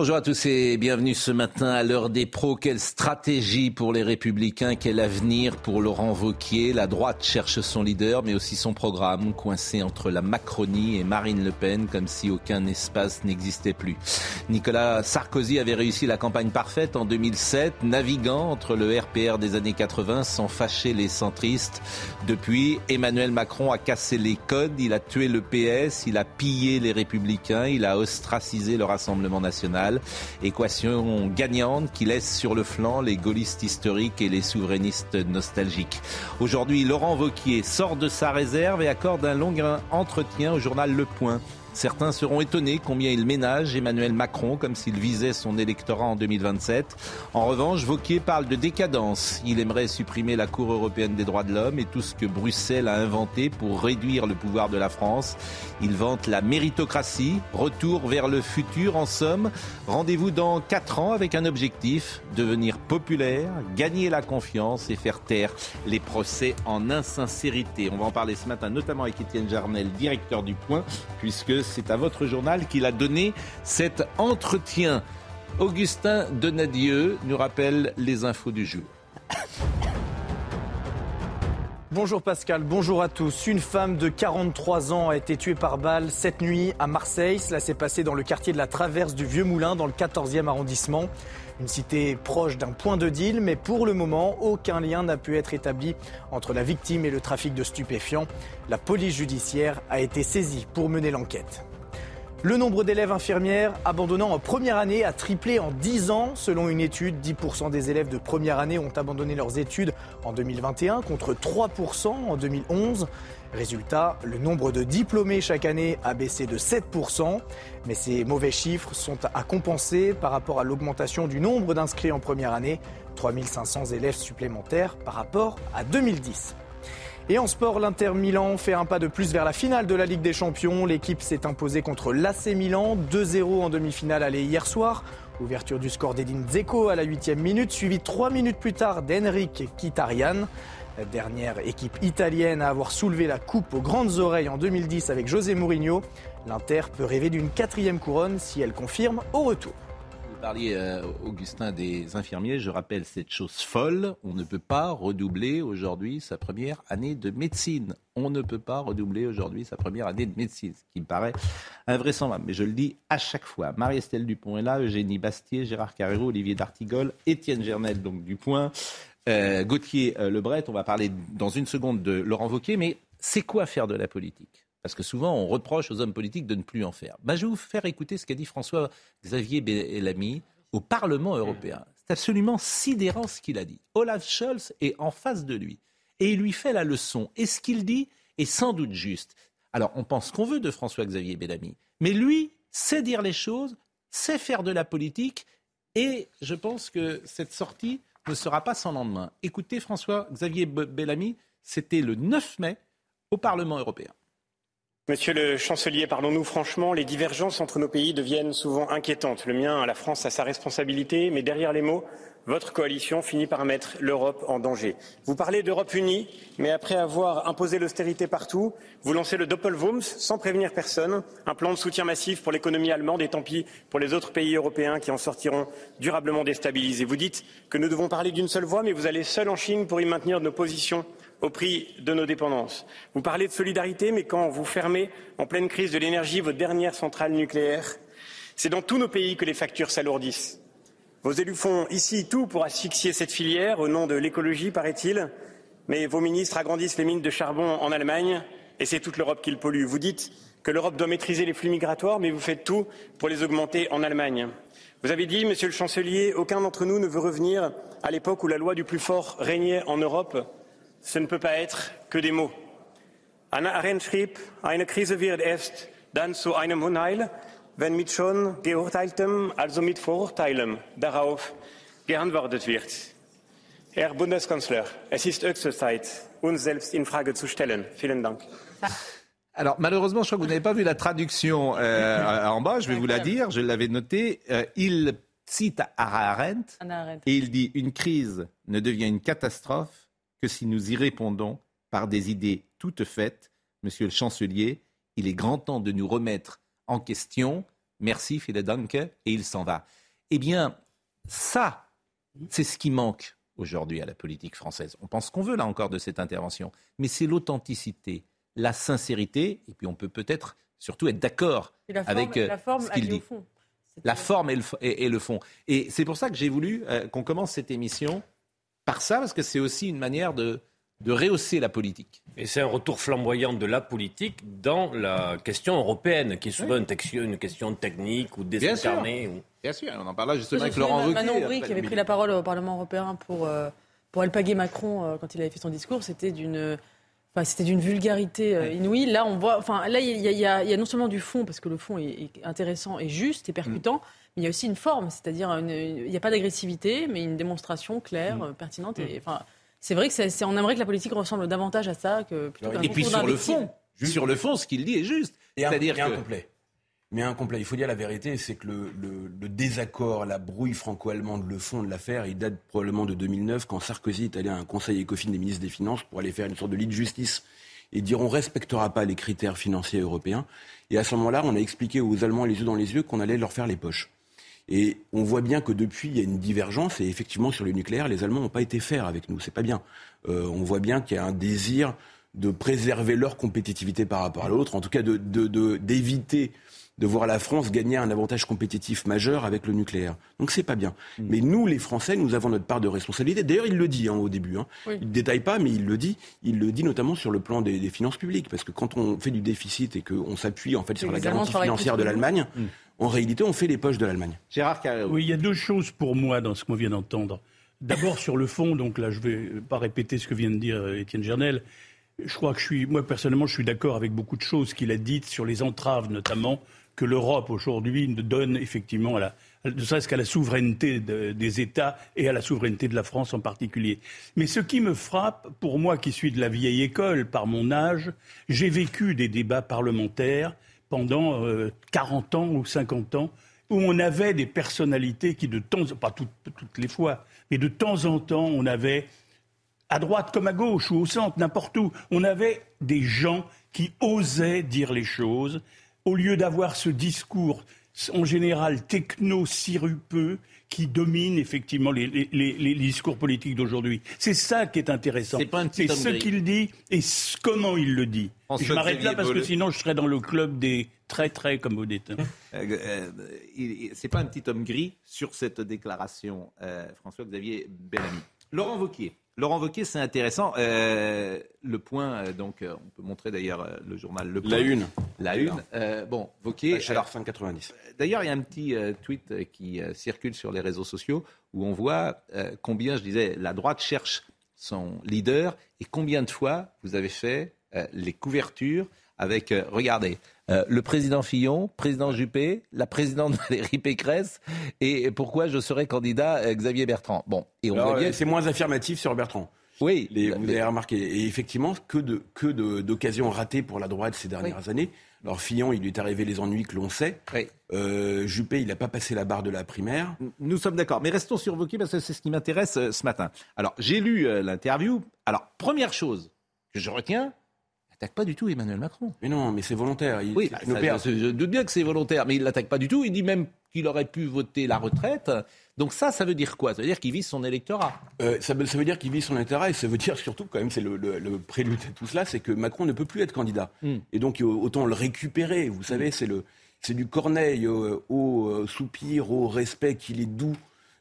Bonjour à tous et bienvenue ce matin à l'heure des pros. Quelle stratégie pour les Républicains, quel avenir pour Laurent Vauquier? La droite cherche son leader, mais aussi son programme, coincé entre la Macronie et Marine Le Pen, comme si aucun espace n'existait plus. Nicolas Sarkozy avait réussi la campagne parfaite en 2007, naviguant entre le RPR des années 80 sans fâcher les centristes. Depuis, Emmanuel Macron a cassé les codes, il a tué le PS, il a pillé les Républicains, il a ostracisé le Rassemblement national. Équation gagnante qui laisse sur le flanc les gaullistes historiques et les souverainistes nostalgiques. Aujourd'hui, Laurent Vauquier sort de sa réserve et accorde un long entretien au journal Le Point. Certains seront étonnés combien il ménage Emmanuel Macron comme s'il visait son électorat en 2027. En revanche, Vauquier parle de décadence. Il aimerait supprimer la Cour européenne des droits de l'homme et tout ce que Bruxelles a inventé pour réduire le pouvoir de la France. Il vante la méritocratie, retour vers le futur en somme. Rendez-vous dans 4 ans avec un objectif, devenir populaire, gagner la confiance et faire taire les procès en insincérité. On va en parler ce matin notamment avec Étienne Jarnel, directeur du Point, puisque c'est à votre journal qu'il a donné cet entretien. Augustin Donadieu nous rappelle les infos du jour. Bonjour Pascal, bonjour à tous. Une femme de 43 ans a été tuée par balle cette nuit à Marseille. Cela s'est passé dans le quartier de la Traverse du Vieux Moulin, dans le 14e arrondissement. Une cité proche d'un point de deal, mais pour le moment, aucun lien n'a pu être établi entre la victime et le trafic de stupéfiants. La police judiciaire a été saisie pour mener l'enquête. Le nombre d'élèves infirmières abandonnant en première année a triplé en 10 ans. Selon une étude, 10% des élèves de première année ont abandonné leurs études en 2021 contre 3% en 2011. Résultat, le nombre de diplômés chaque année a baissé de 7%, mais ces mauvais chiffres sont à compenser par rapport à l'augmentation du nombre d'inscrits en première année, 3500 élèves supplémentaires par rapport à 2010. Et en sport, l'Inter Milan fait un pas de plus vers la finale de la Ligue des Champions. L'équipe s'est imposée contre l'AC Milan, 2-0 en demi-finale allée hier soir. Ouverture du score d'Edin Dzeko à la 8 minute, suivi 3 minutes plus tard d'Henrik Kitarian. La dernière équipe italienne à avoir soulevé la coupe aux grandes oreilles en 2010 avec José Mourinho. L'Inter peut rêver d'une quatrième couronne si elle confirme au retour. Vous parliez, euh, Augustin, des infirmiers. Je rappelle cette chose folle. On ne peut pas redoubler aujourd'hui sa première année de médecine. On ne peut pas redoubler aujourd'hui sa première année de médecine, ce qui me paraît invraisemblable. Mais je le dis à chaque fois. Marie-Estelle Dupont est là, Eugénie Bastier, Gérard Carrero, Olivier D'Artigol, Étienne Gernel, donc du point, euh, Gauthier euh, Lebret. On va parler dans une seconde de Laurent Wauquiez. Mais c'est quoi faire de la politique? Parce que souvent, on reproche aux hommes politiques de ne plus en faire. Ben, je vais vous faire écouter ce qu'a dit François-Xavier Bellamy au Parlement européen. C'est absolument sidérant ce qu'il a dit. Olaf Scholz est en face de lui et il lui fait la leçon. Et ce qu'il dit est sans doute juste. Alors, on pense qu'on veut de François-Xavier Bellamy, mais lui sait dire les choses, sait faire de la politique et je pense que cette sortie ne sera pas sans lendemain. Écoutez François-Xavier Bellamy, c'était le 9 mai au Parlement européen. Monsieur le chancelier, parlons-nous franchement, les divergences entre nos pays deviennent souvent inquiétantes. Le mien, la France, a sa responsabilité, mais derrière les mots, votre coalition finit par mettre l'Europe en danger. Vous parlez d'Europe unie, mais après avoir imposé l'austérité partout, vous lancez le Doppelwumms sans prévenir personne, un plan de soutien massif pour l'économie allemande et tant pis pour les autres pays européens qui en sortiront durablement déstabilisés. Vous dites que nous devons parler d'une seule voix, mais vous allez seul en Chine pour y maintenir nos positions au prix de nos dépendances. Vous parlez de solidarité, mais quand vous fermez en pleine crise de l'énergie votre dernière centrale nucléaire, c'est dans tous nos pays que les factures s'alourdissent. Vos élus font ici tout pour asphyxier cette filière au nom de l'écologie, paraît-il, mais vos ministres agrandissent les mines de charbon en Allemagne et c'est toute l'Europe qui le pollue. Vous dites que l'Europe doit maîtriser les flux migratoires, mais vous faites tout pour les augmenter en Allemagne. Vous avez dit, Monsieur le Chancelier, aucun d'entre nous ne veut revenir à l'époque où la loi du plus fort régnait en Europe ce ne peut pas être que des mots. Anna Arendt eine Krise wird erst dann zu einem Unheil, wenn mit schon geurteiltem, also mit Vorurteilen darauf geantwortet wird. Herr Bundeskanzler, es ist höchste Zeit, uns selbst in Frage zu stellen. Vielen Dank. Alors malheureusement, je crois que vous n'avez pas vu la traduction euh, en bas, je vais vous la dire, je l'avais noté. Euh, il cite Hannah Arendt et il dit Une crise ne devient une catastrophe que si nous y répondons par des idées toutes faites. Monsieur le chancelier, il est grand temps de nous remettre en question. Merci, Philippe Danke, et il s'en va. Eh bien, ça, c'est ce qui manque aujourd'hui à la politique française. On pense qu'on veut, là encore, de cette intervention, mais c'est l'authenticité, la sincérité, et puis on peut peut-être surtout être d'accord avec euh, ce qu'il dit. La forme et le, fond. Et c'est pour ça que j'ai voulu euh, qu'on commence cette émission par ça, parce que c'est aussi une manière de, de rehausser la politique. Et c'est un retour flamboyant de la politique dans la question européenne, qui est souvent une, question technique ou désincarnée. Bien, Bien sûr, on en parle là justement avec Laurent Wauquiez. Manon Aubry, qui avait pris la parole au Parlement européen pour, euh, pour alpaguer Macron euh, quand il avait fait son discours, c'était d'une... Enfin, c'était d'une vulgarité euh, inouïe. Là, on voit, enfin, là, il y, a non seulement du fond, parce que le fond est, intéressant et juste et percutant, mm. mais il y a aussi une forme, c'est-à-dire il n'y a pas d'agressivité, mais une démonstration claire, mm. pertinente. Et, mm. enfin, c'est vrai que c'est, on aimerait que la politique ressemble davantage à ça que plutôt qu'à Et puis sur le fond, sur le fond, ce qu'il dit est juste. C'est-à-dire que... incomplet. Mais incomplet. Il faut dire la vérité, c'est que le, le, désaccord, la brouille franco-allemande, le fond de l'affaire, il date probablement de 2009, quand Sarkozy est allé à un conseil ECOFIN des ministres des Finances pour aller faire une sorte de lit de justice et dire on respectera pas les critères financiers européens. Et à ce moment-là, on a expliqué aux Allemands les yeux dans les yeux qu'on allait leur faire les poches. Et on voit bien que depuis, il y a une divergence. Et effectivement, sur le nucléaire, les Allemands n'ont pas été faire avec nous. C'est pas bien. Euh, on voit bien qu'il y a un désir de préserver leur compétitivité par rapport à l'autre, en tout cas d'éviter de, de voir la France gagner un avantage compétitif majeur avec le nucléaire. Donc c'est pas bien. Mm. Mais nous, les Français, nous avons notre part de responsabilité. D'ailleurs, il le dit hein, au début. Hein. Il ne détaille pas, mais il le dit. Il le dit notamment sur le plan des, finances publiques. Parce que quand on fait du déficit et qu'on s'appuie en fait sur la garantie financière de l'Allemagne, mm. En réalité, on fait les poches de l'Allemagne. Gérard Oui, il y a deux choses pour moi dans ce qu'on vient d'entendre. D'abord sur le fond, donc là je ne vais pas répéter ce que vient de dire euh, Étienne Gernel. Je crois que je suis, moi personnellement, je suis d'accord avec beaucoup de choses qu'il a dites sur les entraves notamment que l'Europe aujourd'hui donne effectivement à la, ne serait-ce qu'à la souveraineté des États et à la souveraineté de la France en particulier. Mais ce qui me frappe, pour moi qui suis de la vieille école par mon âge, j'ai vécu des débats parlementaires pendant 40 euh, ans ou 50 ans où on avait des personnalités qui de temps, pas toutes, toutes les fois, mais de temps en temps, on avait à droite comme à gauche ou au centre, n'importe où, on avait des gens qui osaient dire les choses. Au lieu d'avoir ce discours en général techno-sirupeux qui domine effectivement les, discours politiques d'aujourd'hui. C'est ça qui est intéressant. C'est ce qu'il dit et comment il le dit. je m'arrête là parce que sinon je serais dans le club des très très, comme vous dites. Euh, euh, c'est pas un petit homme gris sur cette déclaration, euh, François-Xavier Bellamy. Laurent Vauquier. Laurent Wauquiez, c'est intéressant. Euh, le point, euh, donc, euh, on peut montrer d'ailleurs le journal Le Point. La une. La une. bon, Wauquiez. Alors, fin 90. D'ailleurs, il y a un petit tweet qui circule sur les réseaux sociaux où on voit combien, je disais, la droite cherche son leader et combien de fois vous avez fait les couvertures avec, euh, regardez, euh, le président Fillon, président Juppé, la présidente Valérie Pécresse, et pourquoi je serai candidat euh, Xavier Bertrand. Bon, et on bien... C'est moins affirmatif sur Bertrand. Oui. vous avez remarqué. Et effectivement, que de que d'occasions ratées pour la droite ces dernières années. Alors Fillon, il lui est arrivé les ennuis que l'on sait. Juppé, il n'a pas passé la barre de la primaire. Nous sommes d'accord. Mais restons sur Wauquiez parce que c'est ce qui m'intéresse ce matin. Alors, j'ai lu l'interview. Alors, première chose que je retiens, n'attaque pas du tout Emmanuel Macron. Mais non, mais c'est volontaire. Il, oui, je doute bien que c'est volontaire, mais il l'attaque pas du tout. Il dit même qu'il aurait pu voter la retraite. Donc ça, ça veut dire quoi? Ça veut dire qu'il vise son électorat. Euh, ça, veut dire qu'il vise son électorat et ça veut dire surtout, quand même, c'est le, prélude de tout cela, c'est que Macron ne peut plus être candidat. Hmm. Et donc autant le récupérer. Vous savez, hmm. c'est le, c'est du Corneille au, au euh, soupir, au respect qu'il est doux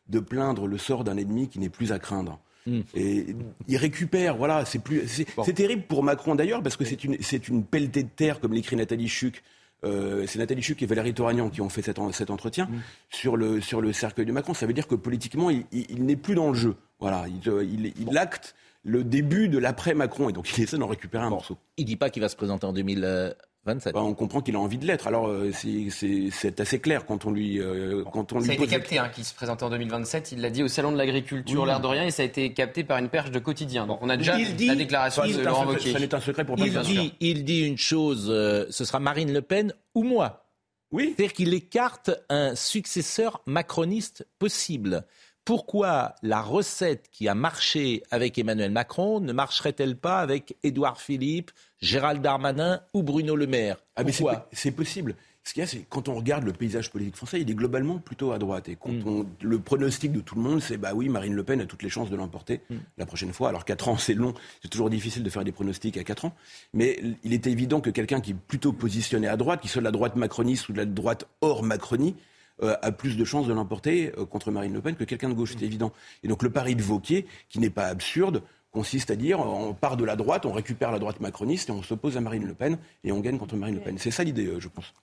de plaindre le sort d'un ennemi qui n'est plus à craindre. Mm. Et il récupère, voilà, c'est plus, c'est terrible pour Macron d'ailleurs parce que c'est une, c'est une pelletée de terre comme l'écrit Nathalie Chuc. Euh, c'est Nathalie Chuc et Valérie Toragnan qui ont fait cet, cet entretien mm. sur, le, sur le cercueil de Macron. Ça veut dire que politiquement, il, n'est plus dans le jeu. Voilà, il, euh, acte le début de l'après-Macron et donc il essaie d'en récupérer un morceau. Il dit pas qu'il va se présenter en 2000, 27. Bah, on comprend qu'il a envie de l'être. Alors euh, c'est assez clair quand on lui euh, quand on ça lui a été capté, hein, qui se présentait en 2027. Il l'a dit au salon de l'agriculture, l'air de rien, et ça a été capté par une perche de quotidien. Donc on a déjà Il dit- la déclaration de Laurent Wauquiez. ça n'est un secret pour Il personne. dit, il dit une chose, euh, ce sera Marine Le Pen ou moi. Oui. C'est-à-dire qu'il écarte un successeur macroniste possible. Pourquoi la recette qui a marché avec Emmanuel Macron ne marcherait-elle pas avec Édouard Philippe, Gérald Darmanin ou Bruno Le Maire? Ah, mais c'est Pourquoi? po- c'est possible. Ce qu'il y a, c'est quand on regarde le paysage politique français, il est globalement plutôt à droite. Et quand Mm. on, le pronostic de tout le monde, c'est bah oui, Marine Le Pen a toutes les chances de l'emporter Mm. la prochaine fois. Alors 4 ans, c'est long, c'est toujours difficile de faire des pronostics à 4 ans. Mais il était évident que quelqu'un qui est plutôt positionné à droite, qui soit de la droite macroniste ou de la droite hors Macronie, euh, a plus de chances de l'emporter euh, contre Marine Le Pen que quelqu'un de gauche, c'est évident. Et donc le pari de Vauquier, qui n'est pas absurde, consiste à dire on part de la droite, on récupère la droite macroniste et on s'oppose à Marine Le Pen et on gagne contre Marine Le Pen. C'est ça l'idée, euh, je pense.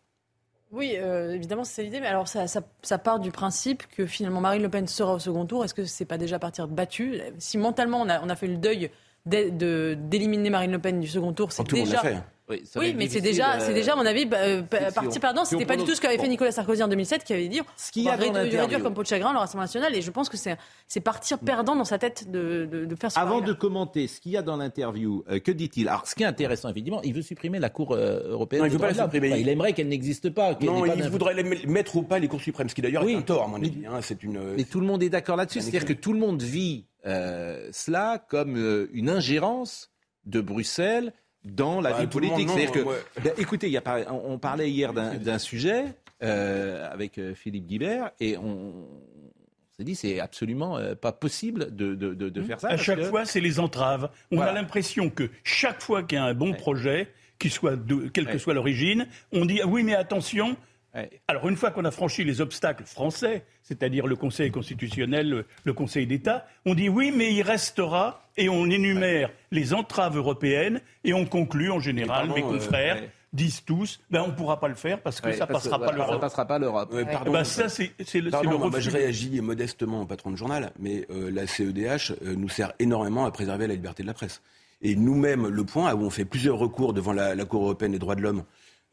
Oui, euh, évidemment, c'est l'idée, mais alors ça, ça, ça part du principe que finalement Marine Le Pen sera au second tour. Est-ce que c'est pas déjà partir battu? Si mentalement on a, on a fait le deuil d'é- de- d'éliminer Marine Le Pen du second tour, c'est Tout le monde déjà. Oui, mais c'est déjà, euh, c'est déjà, à mon avis, bah, euh, parti perdant. C'était pas du tout ce qu'avait fait. Nicolas Sarkozy en 2007, qui avait dit Ce qu'il y on a réduire, comme peau de chagrin le Rassemblement national. Et je pense que c'est partir perdant dans sa tête de, de, de faire ce Avant de commenter ce qu'il y a dans l'interview, euh, que dit-il? Alors, ce qui est intéressant, effectivement, il veut supprimer la Cour européenne. Non, il veut pas la supprimer. Enfin, il aimerait qu'elle n'existe pas. Non, pas il voudrait mettre au pas les cours suprêmes, ce qui d'ailleurs Oui. est un tort, à mon avis. hein. C'est une. Mais tout le monde est d'accord là-dessus. C'est-à-dire que tout le monde vit euh, cela comme euh, une ingérence de Bruxelles dans la Bah, vie politique. C'est-à-dire que, Ben, écoutez, y a on, parlait hier d'un sujet euh, avec euh, Philippe Guibert et on, s'est dit c'est absolument euh, pas possible de, de, de, de faire ça. À chaque que- fois, c'est les entraves. On Voilà. a l'impression que chaque fois qu'il y a un bon projet, qu'il soit de, quelle Ouais. que soit l'origine, on dit ah oui, mais attention. Alors une fois qu'on a franchi les obstacles français, c'est-à-dire le Conseil constitutionnel, le, le Conseil d'État, on dit oui, mais il restera et on énumère les entraves européennes et on conclut en général, pardon, mes euh, confrères ouais. disent tous, ben on ne pourra pas le faire parce que Ouais, ça parce passera pas voilà, Ça l'Europe. passera pas l'Europe. Ouais, pardon, ben, ça, c'est c'est le, moi, bah, je réagis modestement au patron de journal, mais euh, la CEDH euh, nous sert énormément à préserver la liberté de la presse. Et nous-mêmes, le point où on fait plusieurs recours devant la, la Cour européenne des droits de l'homme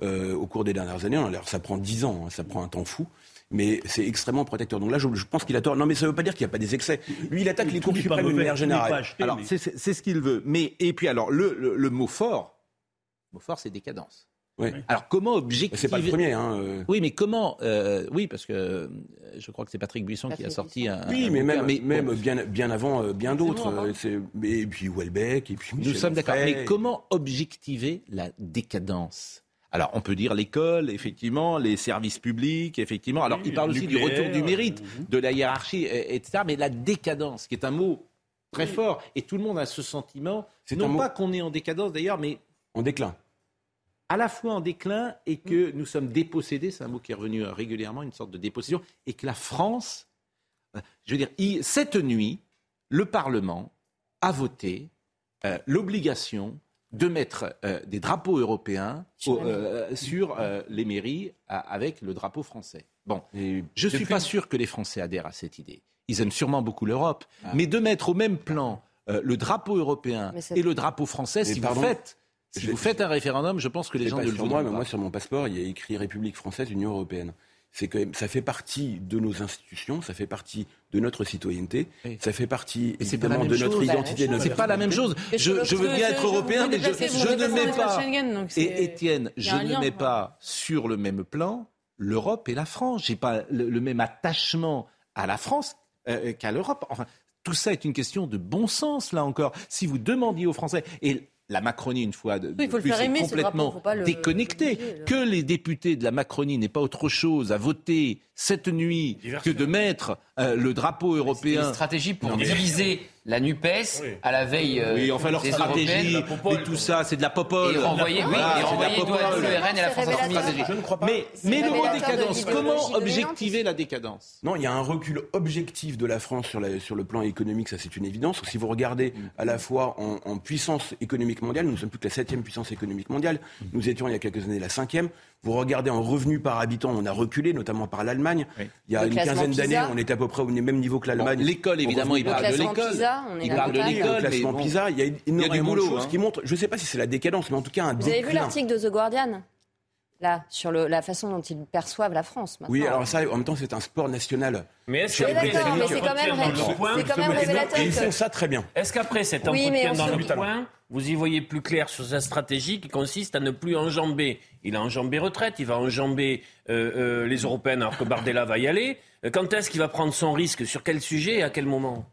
euh, au cours des dernières années, alors ça prend 10 ans, hein, ça prend un temps fou, mais c'est extrêmement protecteur. Donc là, je, je pense qu'il a tort. Non, mais ça ne veut pas dire qu'il n'y a pas des excès. Lui, il attaque les cours suprêmes de manière générale. acheté, Alors mais- c'est ce qu'il veut. Mais et puis alors le, le, le mot fort, le mot fort c'est décadence. Oui. Alors comment objectiver C'est pas le premier. Hein, euh. Oui, mais comment euh, Oui, parce que je crois que c'est Patrick Buisson qui a sorti un. Oui, un mais même, même bon, bien, bien avant, euh, bien d'autres. Et puis Welbeck, et puis nous Michel sommes d'accord. Mais comment objectiver la décadence? Alors, on peut dire l'école, effectivement, les services publics, effectivement. Alors, Oui, il parle aussi du retour du mérite, mhm. de la hiérarchie, et- etc. Mais la décadence, qui est un mot très fort, et tout le monde a ce sentiment, C'est non mot- pas qu'on est en décadence d'ailleurs, mais En déclin. à la fois en déclin et que nous sommes dépossédés, c'est un mot qui est revenu euh, régulièrement, une sorte de dépossession, et que la France, euh, je veux dire, cette nuit, le Parlement a voté euh, l'obligation de mettre euh, des drapeaux européens au- euh, sur euh, les mairies à- avec le drapeau français. Bon, Et je ne suis pas sûr que les Français adhèrent à cette idée. Ils aiment sûrement beaucoup l'Europe, Ah. mais de mettre au même plan euh, le drapeau européen et le drapeau français, Mais si pardon, vous faites, si vous faites un référendum, je pense que les gens ne le sur voudront moi, mais moi sur mon passeport, il y a écrit République française, Union européenne. C'est que ça fait partie de nos institutions, ça fait partie de notre citoyenneté, Oui. ça fait partie pas la évidemment de notre chose. identité, C'est pas la même chose. Je, veux bien je- être je- européen, mais je, ne mets pas. Schengen, Et Étienne, je ne lien, mets quoi. pas sur le même plan l'Europe et la France. J'ai pas le, le même attachement à la France euh, qu'à l'Europe. Enfin, tout ça est une question de bon sens là encore. Si vous demandiez aux Français et la Macronie, une fois de, Oui, il faut de le faire plus, est aimer, complètement faut pas le- déconnecté. l'obliger, là. Que les députés de la Macronie n'aient pas autre chose à voter cette nuit que de mettre euh, le drapeau européen une stratégie pour Non, mais- diviser la NUPES Oui. à la veille euh, Oui, enfin leur des stratégie européennes. et tout ça, c'est de la popole. Et renvoyer, oui, Voilà, et renvoyer Le RN et la France. Insoumise. Je ne crois pas. Mais, mais le mot décadence, comment objectiver la décadence? Non, il y a un recul objectif de la France sur, la- sur le plan économique, ça c'est une évidence. Si vous regardez à la fois en, en puissance économique mondiale, nous ne sommes plus que la septième puissance économique mondiale. Nous étions il y a quelques années la cinquième. Vous regardez en revenu par habitant, on a reculé, notamment par l'Allemagne. Oui. Il y a Le une quinzaine d'années, on était à peu près au même niveau que Bon, l'Allemagne. L'école, évidemment, il Le parle de l'école. Il parle de l'école, mais classement bon. PISA, il y a énormément boulot, de choses hein. qui montrent, je ne sais pas si c'est la décadence, mais en tout cas un Vous avez vu l'article de The Guardian là, sur le, la façon dont ils perçoivent la France. Maintenant. Oui, alors ça, en même temps, c'est un sport national. Mais est-ce mais c'est quand même, c'est quand même révélateur. Et ils que- font ça très bien. Est-ce qu'après cet entretien dans le point, vous y voyez plus clair sur sa stratégie qui consiste à ne plus enjamber? Il a enjambé retraite, il va enjamber euh, euh, les européennes alors que Bardella va y aller. Euh, Quand est-ce qu'il va prendre son risque? Sur quel sujet? Et à quel moment?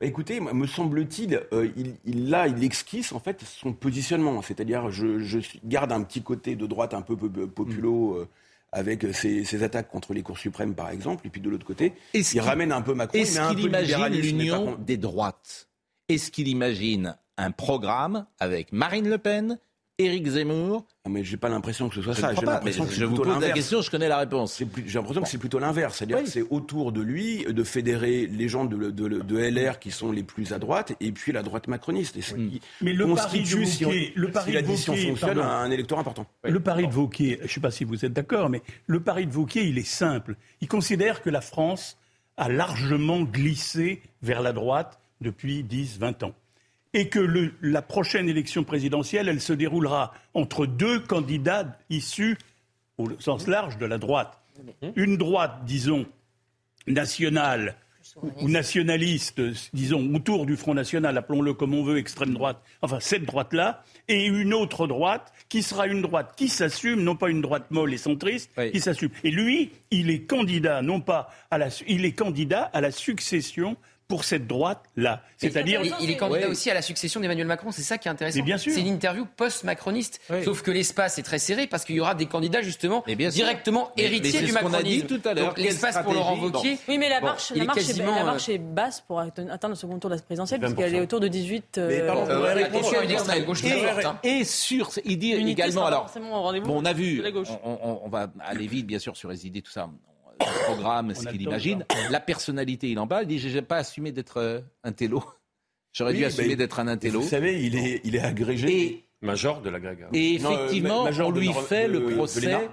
Bah, écoutez, me semble-t-il, euh, il, il, là, il esquisse en fait son positionnement. C'est-à-dire, je, garde un petit côté de droite un peu populo euh, avec ses, ses attaques contre les cours suprêmes, par exemple, et puis de l'autre côté, il ramène un peu Macron. Est-ce un qu'il imagine l'union contre- des droites? Est-ce qu'il imagine un programme avec Marine Le Pen, Éric Zemmour Ah, mais j'ai pas l'impression que ce soit Je ça. J'ai l'impression que je c'est vous plutôt pose la l'inverse. question, je connais la réponse. J'ai l'impression que c'est plutôt l'inverse. C'est-à-dire Oui. que c'est autour de lui de fédérer les gens de, de- de LR qui sont les plus à droite et puis la droite macroniste. Et qui Mais le pari de constitue, si, on- Wauquiez- le si pari de l'addition Wauquiez, fonctionne, pardon. un électeur important. Le pari de Vauquier, je ne sais pas si vous êtes d'accord, mais le pari de Vauquier, il est simple. Il considère que la France a largement glissé vers la droite depuis 10-20 ans. Et que le- la prochaine élection présidentielle, elle se déroulera entre deux candidats issus, au sens large, de la droite. Une droite, disons, nationale ou nationaliste, disons, autour du Front National, appelons-le comme on veut, extrême droite, enfin cette droite-là, et une autre droite qui sera une droite qui s'assume, non pas une droite molle et centriste, Oui. qui s'assume. Et lui, il est candidat, non pas à la, il est candidat à la succession pour cette droite-là. C'est-à-dire, Il, il est candidat Ouais. aussi à la succession d'Emmanuel Macron, c'est ça qui est intéressant. Mais bien sûr. C'est l'interview post-macroniste. Oui. Sauf que l'espace est très serré parce qu'il y aura des candidats justement bien directement Mais- héritiers mais du ce qu'on a macronisme. dit tout à l'heure. L'espace pour Laurent stratégie Wauquiez. Oui, mais la bon, marche, il la est marche, est, quasiment, la euh, marche est basse pour atteindre le second tour de la présidentielle, parce 20%. qu'elle est autour de 18. Mais pardon, euh, on va répondre attention une une extrême gauche forte. hein. Et sur, il dit également, alors, bon, on a vu, on va aller vite, bien sûr, sur les idées, tout ça, le programme, ce qu'il imagine, la personnalité, il en parle, il dit, j'ai pas assumé d'être euh, un télo. J'aurais Oui, dû assumer d'être un intello. Vous savez, il est, il est agrégé. Et, Major de la Gaga. et Non, euh, effectivement, on lui fait de- le procès,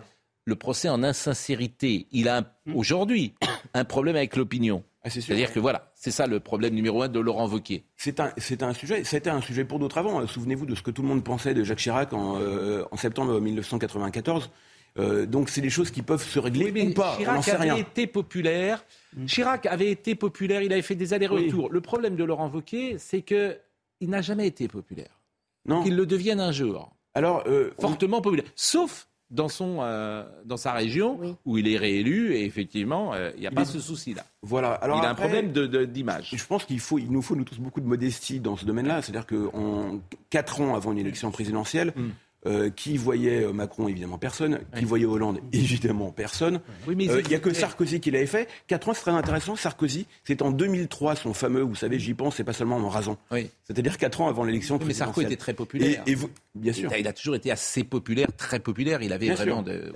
le procès en insincérité. Il a un- aujourd'hui un problème avec l'opinion. Ah. C'est-à-dire que voilà, c'est ça le problème numéro un de Laurent Wauquiez. C'est un, sujet, c'était un sujet pour d'autres avant. Souvenez-vous de ce que tout le monde pensait de Jacques Chirac en, euh, en septembre 1994. Euh, donc c'est des choses qui peuvent se régler ou pas, on Chirac avait été populaire. Chirac avait été populaire, il avait fait des allers-retours. Le problème de Laurent Wauquiez, c'est que il n'a jamais été populaire. Non. Qu'il le devienne un jour. Alors, euh, on- Fortement populaire. Sauf dans, son, euh, dans sa région, Oui. où il est réélu, et effectivement, euh, il n'y a Il pas est- ce souci-là. voilà. Alors il a un problème de- de- d'image. Je pense qu'il faut, il nous faut nous tous beaucoup de modestie dans ce domaine-là. C'est-à-dire qu'en quatre ans avant une élection présidentielle, Mm. Euh, qui voyait euh, Macron évidemment personne, qui voyait Hollande évidemment personne. Oui, mais Euh, Il n'y a que Sarkozy qui l'avait fait. Quatre ans, c'est très intéressant. Sarkozy, c'est en 2003 son fameux, vous savez, j'y pense, c'est pas seulement en rasant. Oui. C'est-à-dire quatre ans avant l'élection Oui, mais Sarko présidentielle. était très populaire. Et, et vous, bien sûr. Il a toujours été assez populaire, très populaire. Il avait Bien vraiment sûr. de.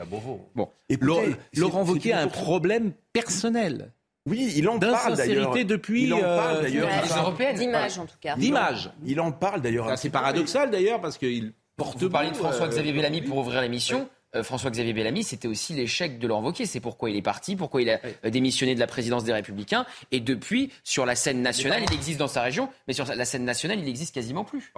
Bon. Écoutez, Laurent- c'est- Laurent c'est Wauquiez a un problème personnel, Oui, il en parle d'ailleurs. d'insincérité depuis. Il en parle euh, Les européennes. D'image, en tout cas. D'image. Il en parle d'ailleurs. C'est paradoxal d'ailleurs parce qu'il porte. Vous parliez de beaucoup, euh, François-Xavier Bellamy pour ouvrir l'émission. Euh, François-Xavier Bellamy, c'était aussi l'échec de Laurent Wauquiez. C'est pourquoi il est parti, pourquoi il a euh, démissionné de la présidence des Républicains. Et depuis, sur la scène nationale, il existe dans sa région, mais sur la scène nationale, il existe quasiment plus.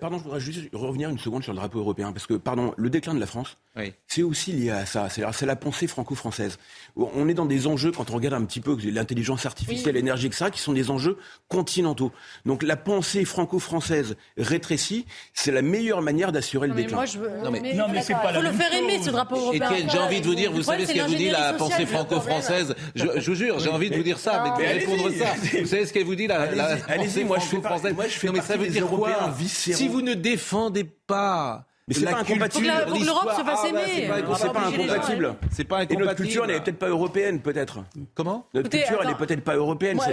Pardon, je voudrais juste revenir une seconde sur le drapeau européen, parce que, pardon, le déclin de la France, Oui. c'est aussi lié à ça. C'est c'est la pensée franco-française. On est dans des enjeux, quand on regarde un petit peu l'intelligence artificielle, l'énergie, etc., qui sont des enjeux continentaux. Donc la pensée franco-française rétrécie, c'est la meilleure manière d'assurer le Non, mais déclin. moi, je veux. Non, mais c'est pas Il faut la le faire aimer, ce drapeau européen. Étienne, j'ai envie de vous dire, vous savez ce qu'elle vous dit la pensée franco-française je, je vous jure, j'ai envie de vous dire ça, mais de Mais répondre ça. Vous savez ce qu'elle vous dit la, pensée allez-y, moi, je fais par- franco-française moi, je fais Non mais ça veut dire quoi. Si vous ne défendez pas Mais c'est la pas culture, incompatible. Faut que la- faut que l'Europe se fasse ah, bah, aimer. c'est pas On va C'est pas incompatible. Et incompatible. notre culture, elle n'est peut-être pas européenne, peut-être. Comment Notre culture, elle est peut-être pas européenne, Moi,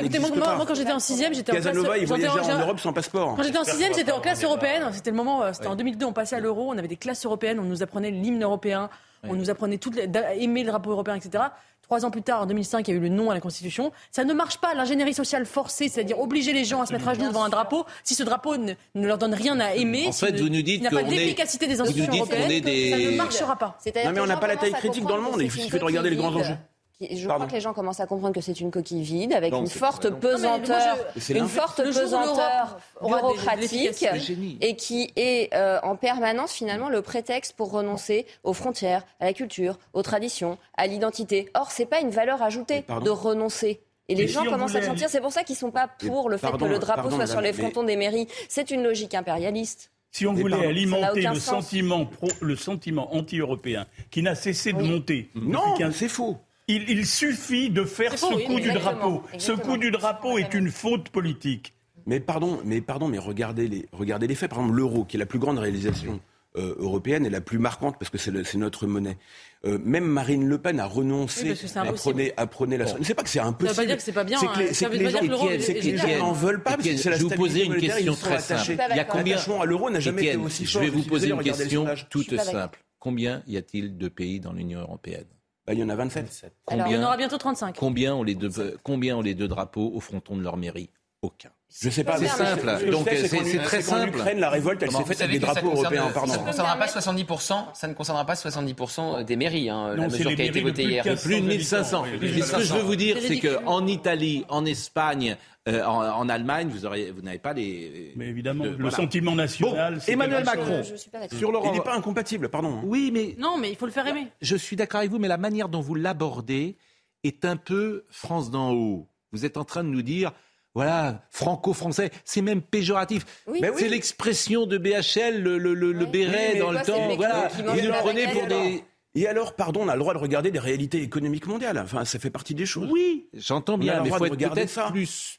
moi, quand j'étais en sixième, j'étais en classe. Casanova, il voyageait en Europe sans passeport. Quand j'étais en sixième, j'étais en classe européenne. C'était le moment, euh, c'était en 2002, on passait à l'euro, on avait des classes européennes, on nous apprenait l'hymne européen, on nous apprenait toutes les, aimer le drapeau européen, etc. Trois ans plus tard, en 2005, il y a eu le non à la Constitution. Ça ne marche pas, l'ingénierie sociale forcée, c'est-à-dire obliger les gens à se mettre à genoux devant un drapeau. Si ce drapeau ne, ne leur donne rien à aimer, En fait, vous nous dites n'y a pas d'efficacité des institutions européennes, des- ça ne marchera pas. Non, mais on n'a pas la taille critique dans le monde, il suffit de regarder les grands enjeux. Je Pardon. crois que les gens commencent à comprendre que c'est une coquille vide avec Non, une forte non, pesanteur, une forte pesanteur bureaucratique et qui est euh, en permanence finalement le prétexte pour renoncer aux frontières, à la culture, aux traditions, à l'identité. Or, c'est pas une valeur ajoutée de renoncer. Et les Mais gens si commencent à le sentir. C'est pour ça qu'ils sont pas pour le fait pardon, que le drapeau pardon, soit sur les mais- frontons des mairies. C'est une logique impérialiste. Si on Mais voulait alimenter le sens. sentiment, pro- le sentiment anti-européen qui n'a cessé de monter, Non, c'est faux. Il, il suffit de faire ce faux, oui, coup du exactement, drapeau. Ce coup du drapeau est une faute politique. Mais pardon, mais pardon, mais regardez les, regardez les faits. Par exemple, l'euro, qui est la plus grande réalisation euh, européenne et la plus marquante parce que c'est notre monnaie. Euh, même Marine Le Pen a renoncé Oui, à prôner, à prôner la. C'est pas que c'est impossible. Ça veut pas dire que c'est pas bien, C'est hein. que les, que dire gens, que l'euro est- c'est que est les génial. gens n'en veulent pas parce que Étienne, c'est la je vous stabilité posais une question très simple. Il y a combien à l'euro n'a jamais été aussi je vais vous poser une question toute simple. Combien y a-t-il de pays dans l'Union européenne? Bah, il y en a 27. Alors, Il y en Combien, aura bientôt 35. combien ont les deux, combien ont les deux drapeaux au fronton de leur mairie? Aucun. Je sais pas. C'est simple. ce que Donc, c'est- très simple. Ukraine, la révolte, elle s'est faite avec des que ça drapeaux européens, pardon. Ça ne concernera pas 70%, ça ne concernera pas 70% des mairies, hein, la Non, c'est mesure les qui a été mairies de votée plus de hier. 400 Plus de 1500. habitants, Mais oui, ce que je veux vous dire, C'est ridicule. qu'en Italie, en Espagne, euh, en, en Allemagne, vous n'avez pas les. Mais évidemment, de- le voilà. sentiment national. Bon, Emmanuel. Macron. Je, je suis pas d'accord. Sur le Il n'est pas incompatible, pardon. Oui, mais Non, mais il faut le faire aimer. je suis d'accord avec vous, mais la manière dont vous l'abordez est un peu France d'en haut. Vous êtes en train de nous dire, voilà, franco-français, c'est même péjoratif. Oui. C'est oui. l'expression de BHL, le, le- le- le Oui. béret Oui, dans le quoi, c'est le temps. Voilà, vous le prenez pour des. Et alors, pardon, on a le droit de regarder des réalités économiques mondiales. Enfin, ça fait partie des choses. Oui, j'entends On a bien, le mais il droit faut de être regarder peut-être ça. plus.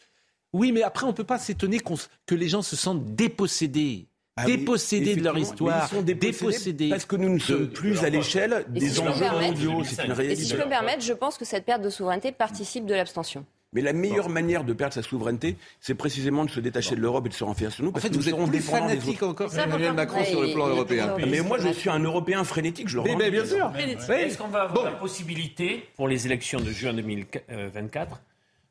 Oui, mais après, on ne peut pas s'étonner qu'on s- que les gens se sentent dépossédés. Ah oui, dépossédés de leur histoire. ils sont dépossédés dépossédés. Parce que nous ne sommes plus à l'échelle Et si des je peux me enjeux mondiaux. C'est une Et réalité. si je peux me permettre, je pense que cette perte de souveraineté participe de l'abstention. Mais la meilleure manière de perdre sa souveraineté, c'est précisément de se détacher de l'Europe et de se renfermer sur nous. En Parce fait, que nous vous êtes serons plus dépendants des fanatique encore Ça, qu'Emmanuel faut Macron sur le plan européen. Mais moi, je suis un Européen frénétique, je le mais bien sûr. Est-ce qu'on va avoir la possibilité, pour les élections de juin 2024,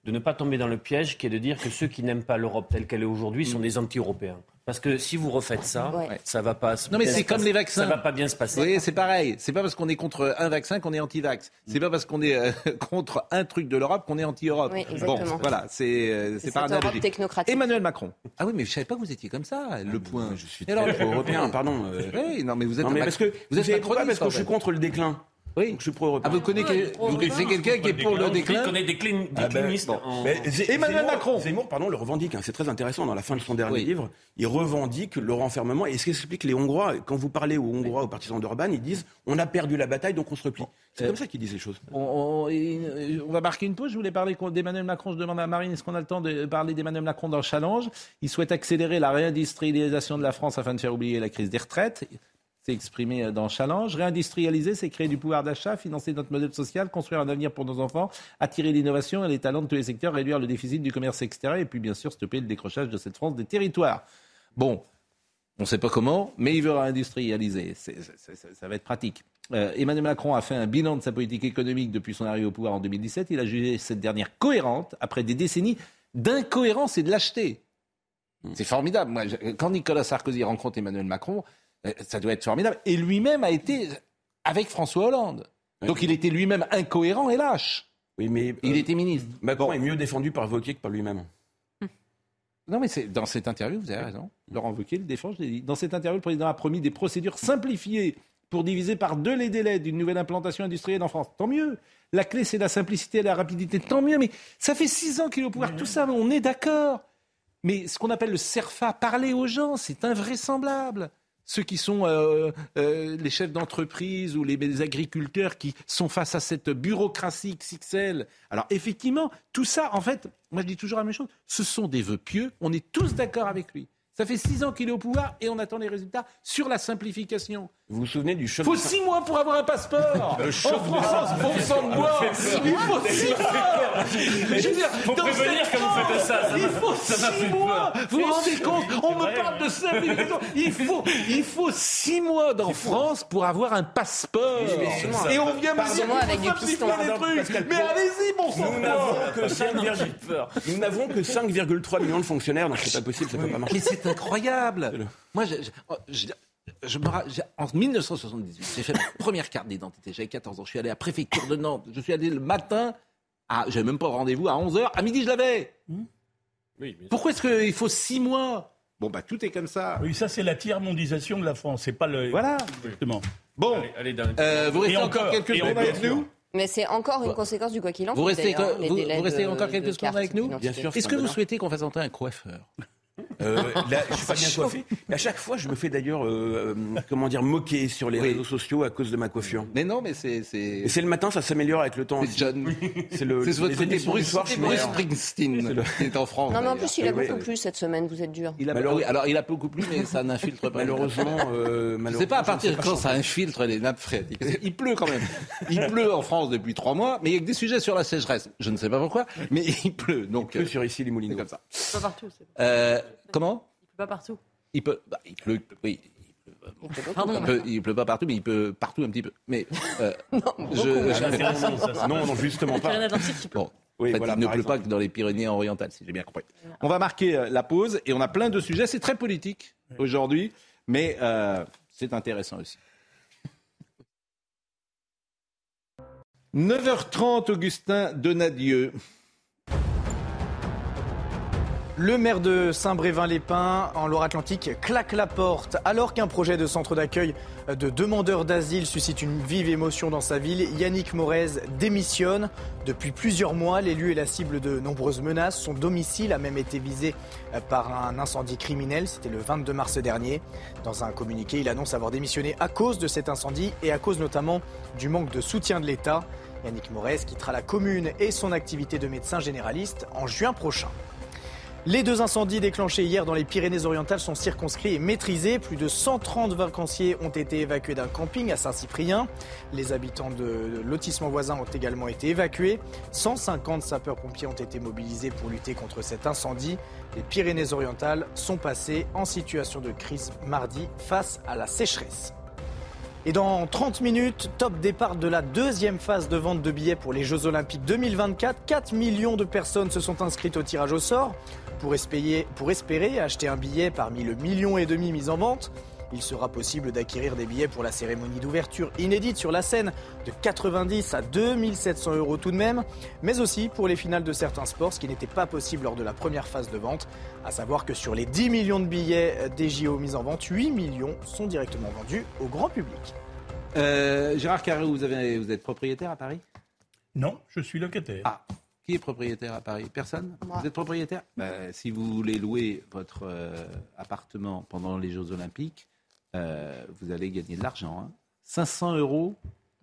de ne pas tomber dans le piège qui est de dire que ceux qui n'aiment pas l'Europe telle qu'elle est aujourd'hui sont des anti-européens Parce que si vous refaites ça, Ouais. ça va pas. se- Non, mais c'est comme les vaccins. Ça va pas bien se passer. Oui, c'est pareil. C'est pas parce qu'on est contre un vaccin qu'on est anti-vax. C'est pas parce qu'on est euh, contre un truc de l'Europe qu'on est anti-Europe. Oui, bon, exactement. voilà, c'est euh, c'est par technocratique. Emmanuel Macron. Ah oui, mais je savais pas que vous étiez comme ça, le point. Je suis Et alors, très pro-européen, pardon. euh. Oui, non, mais vous êtes Non, mais parce que vous êtes macroniste, Parce que je suis contre le déclin. Oui. Donc, je suis pro-européen. Ah, vous connaissez c'est quelqu'un qui est pour le déclin des, clin- des Ah ben, clinistes bon. en- Mais Zé- Emmanuel Zemmour- Macron. Zemmour, pardon, le revendique. hein. C'est très intéressant. Dans la fin de son dernier Oui. livre, il revendique le renfermement. Et ce qui explique les Hongrois, quand vous parlez aux Hongrois, aux partisans d'Orban, ils disent on a perdu la bataille, donc on se replie. C'est Euh, comme ça qu'ils disent les choses. On, on- et- on va marquer une pause. Je voulais parler d'Emmanuel Macron. Je demande à Marine, est-ce qu'on a le temps de parler d'Emmanuel Macron dans le challenge? Il souhaite accélérer la réindustrialisation de la France afin de faire oublier la crise des retraites. C'est exprimé dans Challenge. Réindustrialiser, c'est créer du pouvoir d'achat, financer notre modèle social, construire un avenir pour nos enfants, attirer l'innovation et les talents de tous les secteurs, réduire le déficit du commerce extérieur et puis bien sûr stopper le décrochage de cette France des territoires. Bon, on ne sait pas comment, mais il veut réindustrialiser. Ça va être pratique. Euh, Emmanuel Macron a fait un bilan de sa politique économique depuis son arrivée au pouvoir en 2017. Il a jugé cette dernière cohérente après des décennies d'incohérence et de lâcheté. C'est formidable. Quand Nicolas Sarkozy rencontre Emmanuel Macron, euh, ça doit être formidable. Et lui-même a été avec François Hollande. Donc il était lui-même incohérent et lâche. Oui, mais Il euh, était ministre. Macron est mieux défendu par Wauquiez que par lui-même. Non, mais c'est dans cette interview, vous avez raison. Laurent Wauquiez le défend, je l'ai dit. Dans cette interview, le président a promis des procédures simplifiées pour diviser par deux les délais d'une nouvelle implantation industrielle en France. Tant mieux. La clé, c'est la simplicité et la rapidité. Tant mieux. Mais ça fait six ans qu'il est au pouvoir. Tout ça, on est d'accord. Mais ce qu'on appelle le CERFA, parler aux gens, c'est invraisemblable. Ceux qui sont euh, euh, les chefs d'entreprise ou les, les agriculteurs qui sont face à cette bureaucratie XXL. Alors effectivement, tout ça, en fait, moi je dis toujours la même chose, ce sont des vœux pieux, on est tous d'accord avec lui. Ça fait six ans qu'il est au pouvoir et on attend les résultats sur la simplification. Vous vous souvenez du choc Il faut de- six mois pour avoir un passeport. En France, bon sang de bois. Il faut six mois. Je veux dire, Faut dans prévenir quand vous faites ça, ça Il va- faut ça va six plus mois. peur. Vous vous rendez compte On me vrai. parle de simplification. Il faut, il faut six mois dans France pour avoir un passeport. Et on vient me dire avec faut du simplifier piston. Mais allez-y, bon sang Nous de n'avons bois. que 5,3 Nous n'avons que 5,3 millions de fonctionnaires, donc c'est pas possible, ça peut pas marcher. Mais c'est incroyable. Moi, je- me en 1978, j'ai fait ma première carte d'identité. J'avais 14 ans. Je suis allé à la préfecture de Nantes. Je suis allé le matin. À, j'avais même pas rendez-vous à 11h. À midi, je l'avais. Pourquoi est-ce qu'il faut six mois? Bon, bah, tout est comme ça. Oui, ça, c'est la tiers-mondisation de la France. C'est pas le. Voilà. Exactement. Bon, Allez, allez, euh, vous restez Et encore, encore, quelques secondes avec nous? Mais c'est encore une conséquence du quoi qu'il en Vous coûte, restez, les vous, vous restez encore quelques secondes avec nous? Bien sûr. Est-ce que vous souhaitez qu'on fasse entrer un coiffeur? Euh, là, je suis pas bien coiffé. À chaque fois, je me fais d'ailleurs, euh, euh, comment dire, moquer sur les Oui. réseaux sociaux à cause de ma coiffure. Mais non, mais c'est. C'est Et c'est le matin, ça s'améliore avec le temps. c'est. John. C'est le. C'est votre côté Bruce, soir, je Bruce. Springsteen qui est en France. Non, mais en plus, il a Oui, beaucoup oui. plu cette semaine, vous êtes dur. Il a, Malheureux- oui, alors il a beaucoup plu, mais ça n'infiltre pas. Malheureusement, euh, malheureusement. sais pas à partir de quand ça infiltre les nappes phréatiques. Qu'il pleut quand même. Il pleut en France depuis trois mois, mais il y a que des sujets sur la sécheresse. Je ne sais pas pourquoi, mais il pleut. Donc euh, sur ici les c'est Moulineaux. comme ça. Pas partout. Euh, comment Il peut pas partout. Il peut. bah, il pleut. Oui. Il pleut. Pardon. Il peut, il pleut pas partout, mais il peut partout un petit peu. Mais euh, je, C'est intéressant, ça. ça. Non, non, justement pas. Il peut. Bon, Oui, en fait, voilà, il ne pleut exemple. pas que dans les Pyrénées orientales, si j'ai bien compris. On va marquer euh, la pause et on a plein de sujets. C'est très politique aujourd'hui, mais euh, c'est intéressant aussi. 9h30, Augustin Donadieu. Le maire de Saint-Brévin-les-Pins, en Loire-Atlantique, claque la porte. Alors qu'un projet de centre d'accueil de demandeurs d'asile suscite une vive émotion dans sa ville, Yannick Morez démissionne. Depuis plusieurs mois, l'élu est la cible de nombreuses menaces. Son domicile a même été visé par un incendie criminel. C'était le 22 mars dernier. Dans un communiqué, il annonce avoir démissionné à cause de cet incendie et à cause notamment du manque de soutien de l'État. Yannick Morez quittera la commune et son activité de médecin généraliste en juin prochain. Les deux incendies déclenchés hier dans les Pyrénées-Orientales sont circonscrits et maîtrisés. Plus de 130 vacanciers ont été évacués d'un camping à Saint-Cyprien. Les habitants de lotissement voisin ont également été évacués. 150 sapeurs-pompiers ont été mobilisés pour lutter contre cet incendie. Les Pyrénées-Orientales sont passées en situation de crise mardi face à la sécheresse. Et dans 30 minutes, top départ de la deuxième phase de vente de billets pour les Jeux Olympiques 2024. 4 millions de personnes se sont inscrites au tirage au sort pour espérer, pour espérer acheter un billet parmi le million et demi mis en vente. Il sera possible d'acquérir des billets pour la cérémonie d'ouverture inédite sur la scène de 90 à 2700 euros tout de même, mais aussi pour les finales de certains sports, ce qui n'était pas possible lors de la première phase de vente. À savoir que sur les 10 millions de billets des JO mis en vente, 8 millions sont directement vendus au grand public. Euh, Gérard Carré, vous, avez, vous êtes propriétaire à Paris? Non, je suis locataire. Ah, qui est propriétaire à Paris? Personne? Moi. Vous êtes propriétaire? Ben, Si vous voulez louer votre euh, appartement pendant les Jeux Olympiques, euh, vous allez gagner de l'argent. hein. 500 euros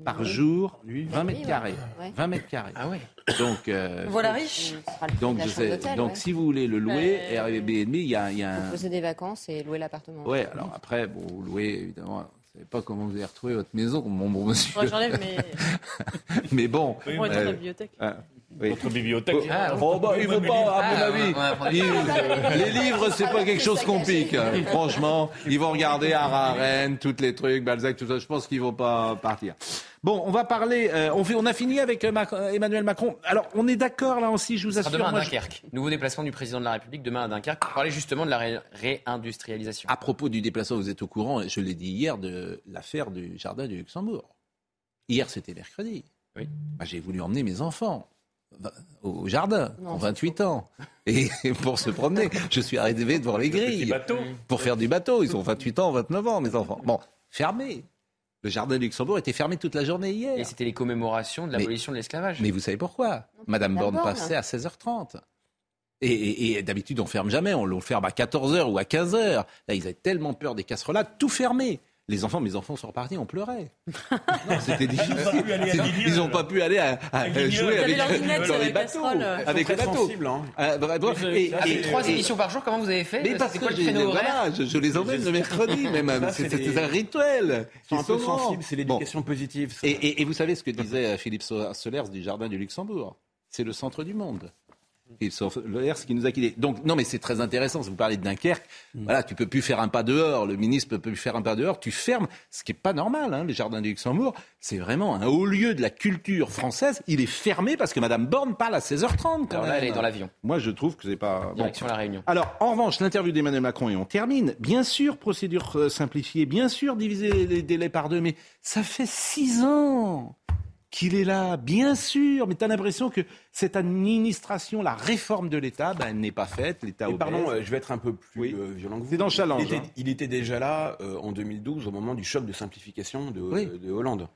par Oui. jour, Oui. 20 mètres Oui, carrés. ouais. 20 mètres carrés. Ah ouais. Donc, euh, Voilà riche. Donc, sais- ouais. si vous voulez le louer, Euh, Airbnb, il y a, il y a un... Poser des vacances et louer l'appartement. Ouais, alors après, bon, vous louez, évidemment, vous ne savez pas comment vous allez retrouver votre maison, mon bon monsieur. Que J'enlève mes. Mais bon, Oui, euh, la bibliothèque. hein, oui. Votre bibliothèque. Ah, Oh, bah, il faut pas, à mon Ah, avis. Ils- les livres, c'est pas quelque chose qu'on pique. hein. Franchement, ils vont regarder Araren, tous les trucs, Balzac, tout ça. Je pense qu'ils vont pas partir. Bon, on va parler. euh, on, fait, on a fini avec euh, euh, Emmanuel Macron. Alors, on est d'accord là aussi, je vous assure. demain à moi, je- Dunkerque. Nouveau déplacement du président de la République demain à Dunkerque pour parler justement de la ré- réindustrialisation. À propos du déplacement, vous êtes au courant, je l'ai dit hier, de l'affaire du jardin du Luxembourg. Hier, c'était mercredi. Oui. Bah, J'ai voulu emmener mes enfants au jardin, Non, en c'est 28 ans. Et pour se promener, je suis arrivé devant les grilles. bateau. pour faire du bateau. Ils ont 28 ans, 29 ans, mes enfants. Bon, fermé. Le jardin du Luxembourg était fermé toute la journée hier. Et c'était les commémorations de l'abolition de l'esclavage. Mais vous savez pourquoi? Madame Borne Borne. passait à 16h30. Et, et- et d'habitude, on ferme jamais. On le ferme à 14h ou à 15h. Là, ils avaient tellement peur des casseroles, tout fermé. Les enfants, mes enfants sont repartis, on pleurait. Non, C'était difficile. Ils ont pas pu aller à Guignol. Ils n'ont pas pu aller à, à À jouer Ils avec, dans sur les la bateaux. Avec bref. Mais Et- trois émissions par jour, comment vous avez fait? Mais parce C'est que quoi le j'ai- créneau horaire? voilà, je, les emmène le mercredi même. C'est un rituel. Ils sont un peu sensibles, c'est l'éducation positive. Et, vous savez ce que disait euh, Philippe So- Solers du Jardin du Luxembourg? C'est le centre du monde. Ce qui nous a quittés. Donc, non, mais c'est très intéressant. Si vous parlez de Dunkerque, mm. voilà, tu peux plus faire un pas dehors. Le ministre peut plus faire un pas dehors. Tu fermes, ce qui est pas normal. Hein, les jardins du Luxembourg, c'est vraiment un haut lieu de la culture française. Il est fermé parce que Madame Borne parle à 16h30. Alors là, elle est dans l'avion. Moi, je trouve que c'est pas. Direction la Réunion. Alors, en revanche, l'interview d'Emmanuel Macron et on termine. Bien sûr, procédure euh, simplifiée. Bien sûr, diviser les délais par deux. Mais ça fait six ans qu'il est là, bien sûr, mais tu as l'impression que cette administration, la réforme de l'État, ben, elle n'est pas faite. L'État Pardon, euh, je vais être un peu plus euh, violent que vous. C'est dans Challenge. Il était, il était déjà là euh, en 2012, au moment du choc de simplification de, de Hollande.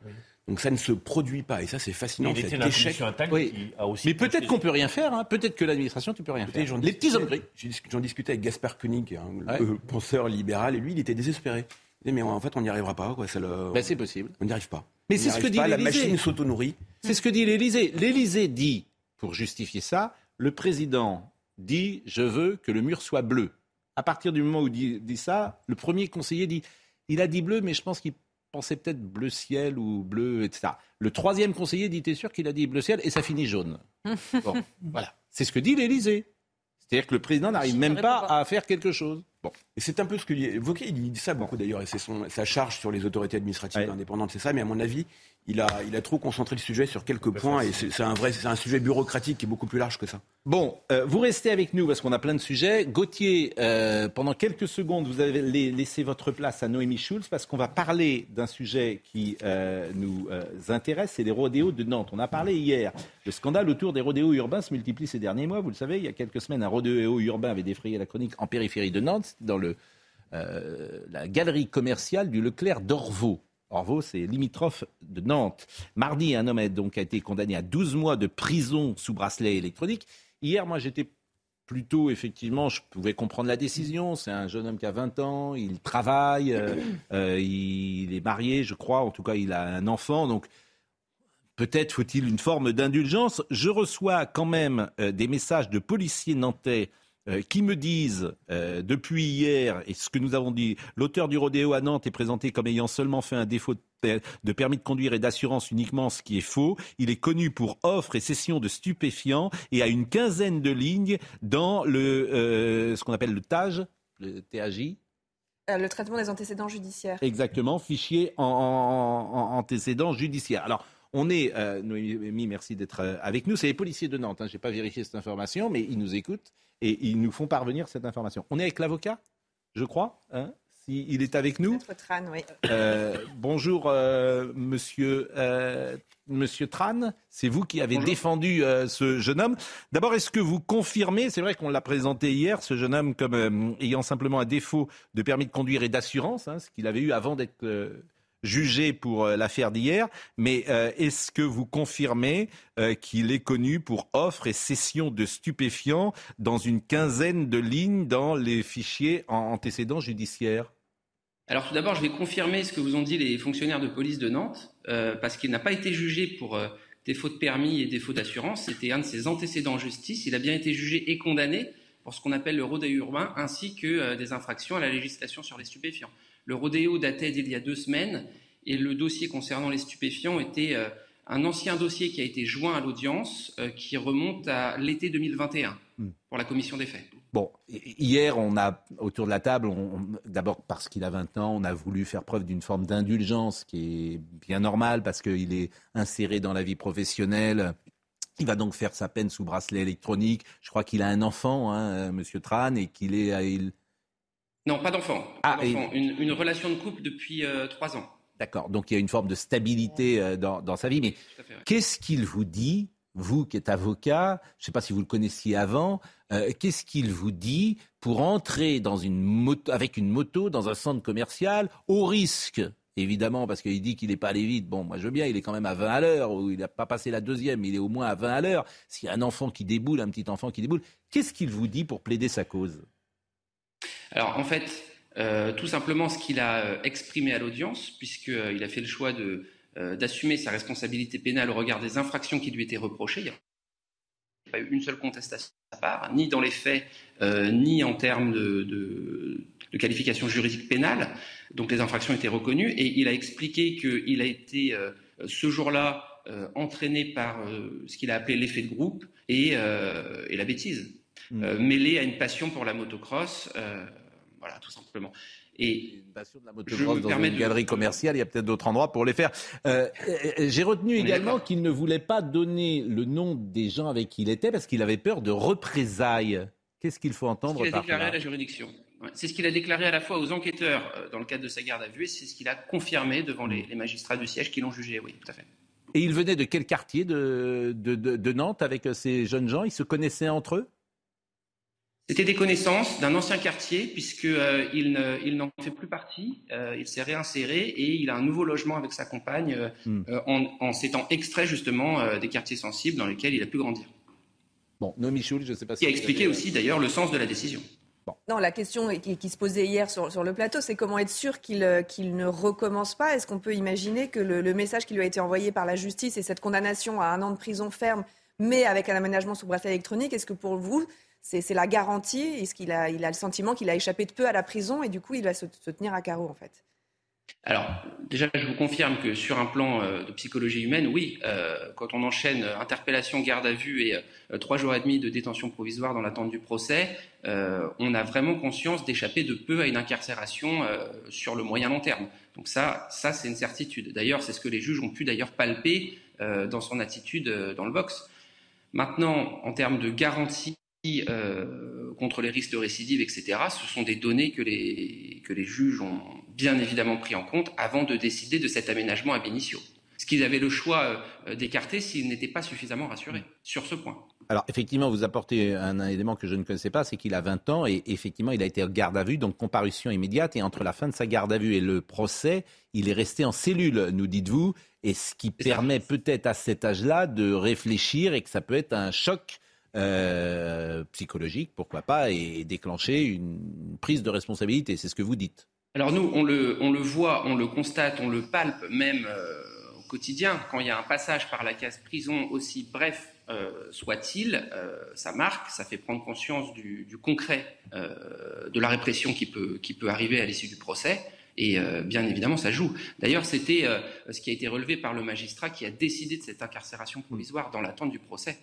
Donc ça ne se produit pas, et ça c'est fascinant. Il était échec. Oui. Qui a aussi mais peut-être qu'on peut rien faire. Hein. Peut-être que l'administration, tu peux rien faire. Les petits hommes gris. J'en discutais avec Gaspard Koenig, un penseur libéral, et lui, il était désespéré. Mais en fait, on n'y arrivera pas. Quoi. Le... Ben, c'est possible. On n'y arrive pas. Mais c'est ce que dit La machine s'auto-nourrit. C'est ce que dit l'Élysée. L'Élysée dit, pour justifier ça, le président dit je veux que le mur soit bleu. À partir du moment où il dit ça, le premier conseiller dit il a dit bleu, mais je pense qu'il pensait peut-être bleu ciel ou bleu, etc. Le troisième conseiller dit t'es sûr qu'il a dit bleu ciel et ça finit jaune. bon, voilà. C'est ce que dit l'Élysée. C'est-à-dire que le président n'arrive même pas, à faire quelque chose. Bon. Et c'est un peu ce que dit Wauquiez, il dit ça beaucoup d'ailleurs, et c'est sa charge sur les autorités administratives indépendantes, c'est ça, mais à mon avis, il a, il a trop concentré le sujet sur quelques points et c'est un vrai, c'est un sujet bureaucratique qui est beaucoup plus large que ça. Bon, euh, vous restez avec nous parce qu'on a plein de sujets. Gauthier, euh, pendant quelques secondes, vous avez laissé votre place à Noémie Schulz parce qu'on va parler d'un sujet qui euh, nous intéresse, c'est les rodéos de Nantes. On a parlé hier. Le scandale autour des rodéos urbains se multiplie ces derniers mois. Vous le savez, il y a quelques semaines, un rodéo urbain avait défrayé la chronique en périphérie de Nantes, dans le, la galerie commerciale du Leclerc d'Orvaux. Orvaux, c'est limitrophe de Nantes. Mardi, un homme a donc été condamné à 12 mois de prison sous bracelet électronique. Hier, moi, j'étais plutôt, effectivement, je pouvais comprendre la décision. C'est un jeune homme qui a 20 ans, il travaille, euh, euh, il est marié, je crois. En tout cas, il a un enfant. Donc, peut-être faut-il une forme d'indulgence. Je reçois quand même euh, des messages de policiers nantais euh, qui me disent euh, depuis hier, et ce que nous avons dit, l'auteur du rodéo à Nantes est présenté comme ayant seulement fait un défaut de permis de conduire et d'assurance uniquement, ce qui est faux. Il est connu pour offre et cession de stupéfiants et a une quinzaine de lignes dans le, euh, ce qu'on appelle le TAJ, le TAJ, le traitement des antécédents judiciaires. Exactement, fichier en, en, antécédents judiciaires. Alors, on est, euh, Noémie, merci d'être avec nous. C'est les policiers de Nantes. Hein. Je n'ai pas vérifié cette information, mais ils nous écoutent et ils nous font parvenir cette information. On est avec l'avocat, je crois, hein il est avec nous. Tran, oui. Euh, bonjour, euh, monsieur, euh, monsieur Tran. C'est vous qui avez défendu ce jeune homme. D'abord, est-ce que vous confirmez, c'est vrai qu'on l'a présenté hier, ce jeune homme comme ayant simplement un défaut de permis de conduire et d'assurance, hein, ce qu'il avait eu avant d'être jugé pour euh, l'affaire d'hier, mais euh, est-ce que vous confirmez euh, qu'il est connu pour offre et cession de stupéfiants dans une quinzaine de lignes dans les fichiers antécédents judiciaires? Alors tout d'abord, je vais confirmer ce que vous ont dit les fonctionnaires de police de Nantes, parce qu'il n'a pas été jugé pour défaut de permis et défaut d'assurance. C'était un de ses antécédents en justice. Il a bien été jugé et condamné pour ce qu'on appelle le rodéo urbain, ainsi que des infractions à la législation sur les stupéfiants. Le rodéo datait d'il y a deux semaines et le dossier concernant les stupéfiants était euh, un ancien dossier qui a été joint à l'audience euh, qui remonte à l'été 2021 hmm. pour la commission des faits. Bon, hier, on a, autour de la table, d'abord parce qu'il a 20 ans, on a voulu faire preuve d'une forme d'indulgence qui est bien normale parce qu'il est inséré dans la vie professionnelle. Il va donc faire sa peine sous bracelet électronique. Je crois qu'il a un enfant, hein, euh, Monsieur Tran, et qu'il est, non, pas d'enfant. Ah, une, relation de couple depuis euh, trois ans. D'accord. Donc il y a une forme de stabilité euh, dans, sa vie. Mais qu'est-ce qu'il vous dit, vous qui êtes avocat? Je ne sais pas si vous le connaissiez avant. Euh, qu'est-ce qu'il vous dit pour entrer dans une moto, avec une moto dans un centre commercial au risque Évidemment, parce qu'il dit qu'il n'est pas allé vite. Bon, moi je veux bien, il est quand même à 20 à l'heure, ou il n'a pas passé la deuxième, il est au moins à 20 à l'heure. S'il y a un enfant qui déboule, un petit enfant qui déboule, qu'est-ce qu'il vous dit pour plaider sa cause? Alors en fait, euh, tout simplement ce qu'il a euh, exprimé à l'audience, puisqu'il euh, a fait le choix d'assumer sa responsabilité pénale au regard des infractions qui lui étaient reprochées. Il n'y a pas eu une seule contestation de sa part, ni dans les faits, ni en termes de, qualification juridique pénale. Donc les infractions étaient reconnues et il a expliqué qu'il a été ce jour-là entraîné par ce qu'il a appelé l'effet de groupe et, et la bêtise, euh, mêlé à une passion pour la motocross, voilà, tout simplement. Et Une passion de la Je motocross dans une de- galerie commerciale, il y a peut-être d'autres endroits pour les faire. Euh, euh, J'ai retenu également qu'il ne voulait pas donner le nom des gens avec qui il était parce qu'il avait peur de représailles. Qu'est-ce qu'il faut entendre a par déclaré à là la juridiction. C'est ce qu'il a déclaré à la fois aux enquêteurs euh, dans le cadre de sa garde à vue et c'est ce qu'il a confirmé devant les, les magistrats du siège qui l'ont jugé, oui, tout à fait. Et il venait de quel quartier de, de, de- de Nantes avec euh, ces jeunes gens? Ils se connaissaient entre eux? C'était des connaissances d'un ancien quartier, puisqu'il ne, il n'en fait plus partie. Euh, il s'est réinséré et il a un nouveau logement avec sa compagne euh, Hmm. euh, en, en s'étant extrait justement euh, des quartiers sensibles dans lesquels il a pu grandir. Bon, Nomi Choul, je ne sais pas si. Qui a expliqué avez- aussi d'ailleurs le sens de la décision. Non, la question qui, qui se posait hier sur, sur le plateau, c'est comment être sûr qu'il euh, qu'il ne recommence pas. Est-ce qu'on peut imaginer que le, le message qui lui a été envoyé par la justice et cette condamnation à un an de prison ferme, mais avec un aménagement sous bracelet électronique, est-ce que pour vous, c'est la garantie Est-ce qu'il a, il a le sentiment qu'il a échappé de peu à la prison et du coup, il va se, tenir à carreau, en fait Alors, déjà, je vous confirme que sur un plan euh, de psychologie humaine, oui, euh, quand on enchaîne euh, interpellation, garde à vue et trois jours et demi de détention provisoire dans l'attente du procès, on a vraiment conscience d'échapper de peu à une incarcération sur le moyen long terme. Donc ça, ça c'est une certitude. D'ailleurs, c'est ce que les juges ont pu d'ailleurs palper dans son attitude dans le box. Maintenant, en termes de garantie euh, contre les risques de récidive, etc., ce sont des données que les, que les juges ont bien évidemment pris en compte avant de décider de cet aménagement ab initio. Ce qu'ils avaient le choix euh, d'écarter s'ils n'étaient pas suffisamment rassurés sur ce point. Alors, effectivement, vous apportez un, un élément que je ne connaissais pas, c'est qu'il a 20 ans et effectivement, il a été en garde à vue, donc comparution immédiate. Et entre la fin de sa garde à vue et le procès, il est resté en cellule, nous dites-vous, et ce qui permet peut-être à cet âge-là de réfléchir et que ça peut être un choc euh, psychologique, pourquoi pas, et déclencher une prise de responsabilité. C'est ce que vous dites. Alors nous, on le, voit, on le constate, on le palpe même euh, au quotidien. Quand il y a un passage par la case prison, aussi bref euh, soit-il, ça marque, ça fait prendre conscience du, concret de la répression qui peut, arriver à l'issue du procès. Et bien évidemment, ça joue. D'ailleurs, c'était ce qui a été relevé par le magistrat qui a décidé de cette incarcération provisoire dans l'attente du procès.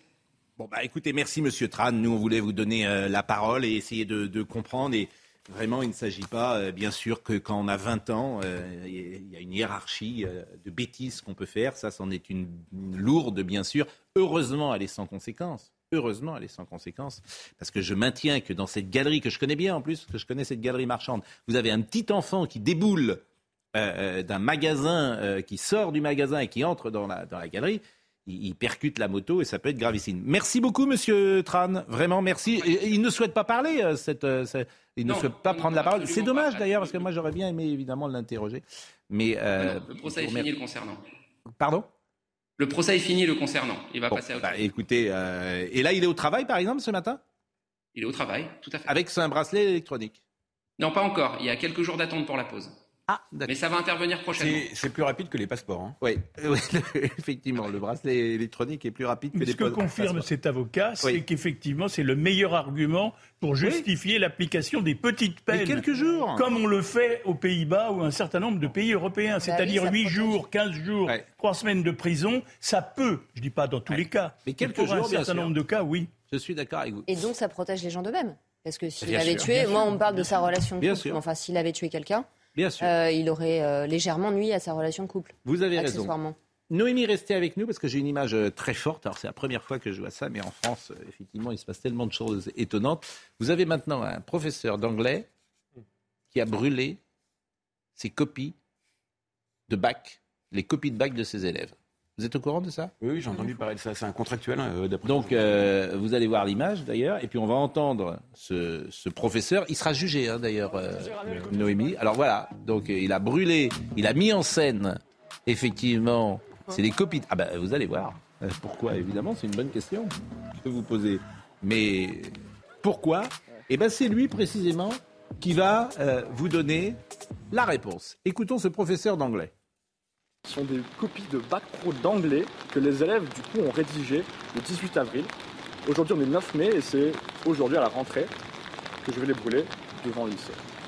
Bon, bah écoutez, merci Monsieur Tran. Nous, on voulait vous donner euh, la parole et essayer de, comprendre. Et vraiment, il ne s'agit pas, euh, bien sûr, que quand on a 20 ans, euh, il y a une hiérarchie de bêtises qu'on peut faire. Ça, c'en est une, une lourde, bien sûr. Heureusement, elle est sans conséquence. Heureusement, elle est sans conséquence. Parce que je maintiens que dans cette galerie, que je connais bien en plus, que je connais cette galerie marchande, vous avez un petit enfant qui déboule d'un magasin, qui sort du magasin et qui entre dans la, dans la galerie il, il percute la moto et ça peut être gravissime. Merci beaucoup, Monsieur Tran. Vraiment, merci. Il ne souhaite pas parler. euh, Cette, euh, cette- il ne Non, souhaite pas non, prendre la parole. C'est dommage d'ailleurs parce que moi j'aurais bien aimé évidemment l'interroger. Mais euh, le procès est fini le concernant. Pardon? Le procès est fini le concernant. Il va Bon, passer à autre bah, chose. écoutez, et là il est au travail par exemple ce matin? Il est au travail, tout à fait. avec un bracelet électronique? Non, pas encore. Il y a quelques jours d'attente pour la pause. Ah, Mais ça va intervenir prochainement. C'est plus rapide que les passeports. hein. Oui, oui, effectivement, le bracelet électronique est plus rapide que Mais les ce que confirme passeports. cet avocat, c'est Oui. qu'effectivement, c'est le meilleur argument pour justifier l'application des petites peines. Mais quelques jours. Comme on le fait aux Pays-Bas ou un certain nombre de pays européens. C'est-à-dire Bah ça 8 protège. jours, 15 jours, Ouais. 3 semaines de prison, ça peut, je dis pas dans tous les cas, Mais quelques pour un jours, certain sûr. nombre de cas, oui. Je suis d'accord avec vous. Et donc, ça protège les gens d'eux-mêmes. Parce que s'il avait sûr, tué, moi, sûr, on me parle de sa relation de Bien couple. sûr. mais Enfin, s'il avait tué quelqu'un, Bien sûr. euh, il aurait euh, légèrement nuit à sa relation de couple, vous avez raison. Noémie, restez avec nous parce que j'ai une image euh, très forte. Alors, c'est la première fois que je vois ça, mais en France, effectivement, il se passe tellement de choses étonnantes. Vous avez maintenant un professeur d'anglais qui a brûlé ses copies de bac, les copies de bac de ses élèves. Vous êtes au courant de ça? Oui, oui, j'ai entendu parler de ça. C'est un contractuel, euh, d'après. Donc, euh, vous allez voir l'image d'ailleurs, et puis on va entendre ce, ce professeur. Il sera jugé hein, d'ailleurs, euh, Noémie. Alors voilà, donc il a brûlé, il a mis en scène, effectivement, c'est les copies. Ah ben, vous allez voir. Pourquoi? Évidemment, c'est une bonne question que vous posez. Mais pourquoi? Eh ben, c'est lui précisément qui va vous donner la réponse. Écoutons ce professeur d'anglais. Ce sont des copies de bac pro d'anglais que les élèves du coup ont rédigées le 18 avril. Aujourd'hui on est le 9 mai et c'est aujourd'hui à la rentrée que je vais les brûler devant le.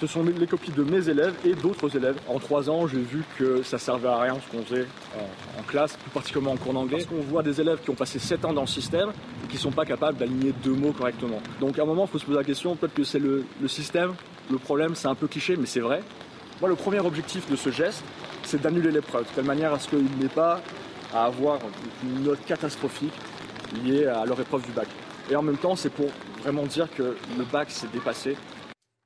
Ce sont les copies de mes élèves et d'autres élèves. En trois ans, j'ai vu que ça servait à rien ce qu'on faisait en, classe, plus particulièrement en cours d'anglais. Parce qu'on voit des élèves qui ont passé sept ans dans le système et qui ne sont pas capables d'aligner deux mots correctement. Donc à un moment, il faut se poser la question, peut-être que c'est le système, le problème, c'est un peu cliché, mais c'est vrai. Moi, le premier objectif de ce geste, c'est d'annuler l'épreuve, de telle manière à ce qu'il n'ait pas à avoir une note catastrophique liée à leur épreuve du bac. Et en même temps, c'est pour vraiment dire que le bac s'est dépassé.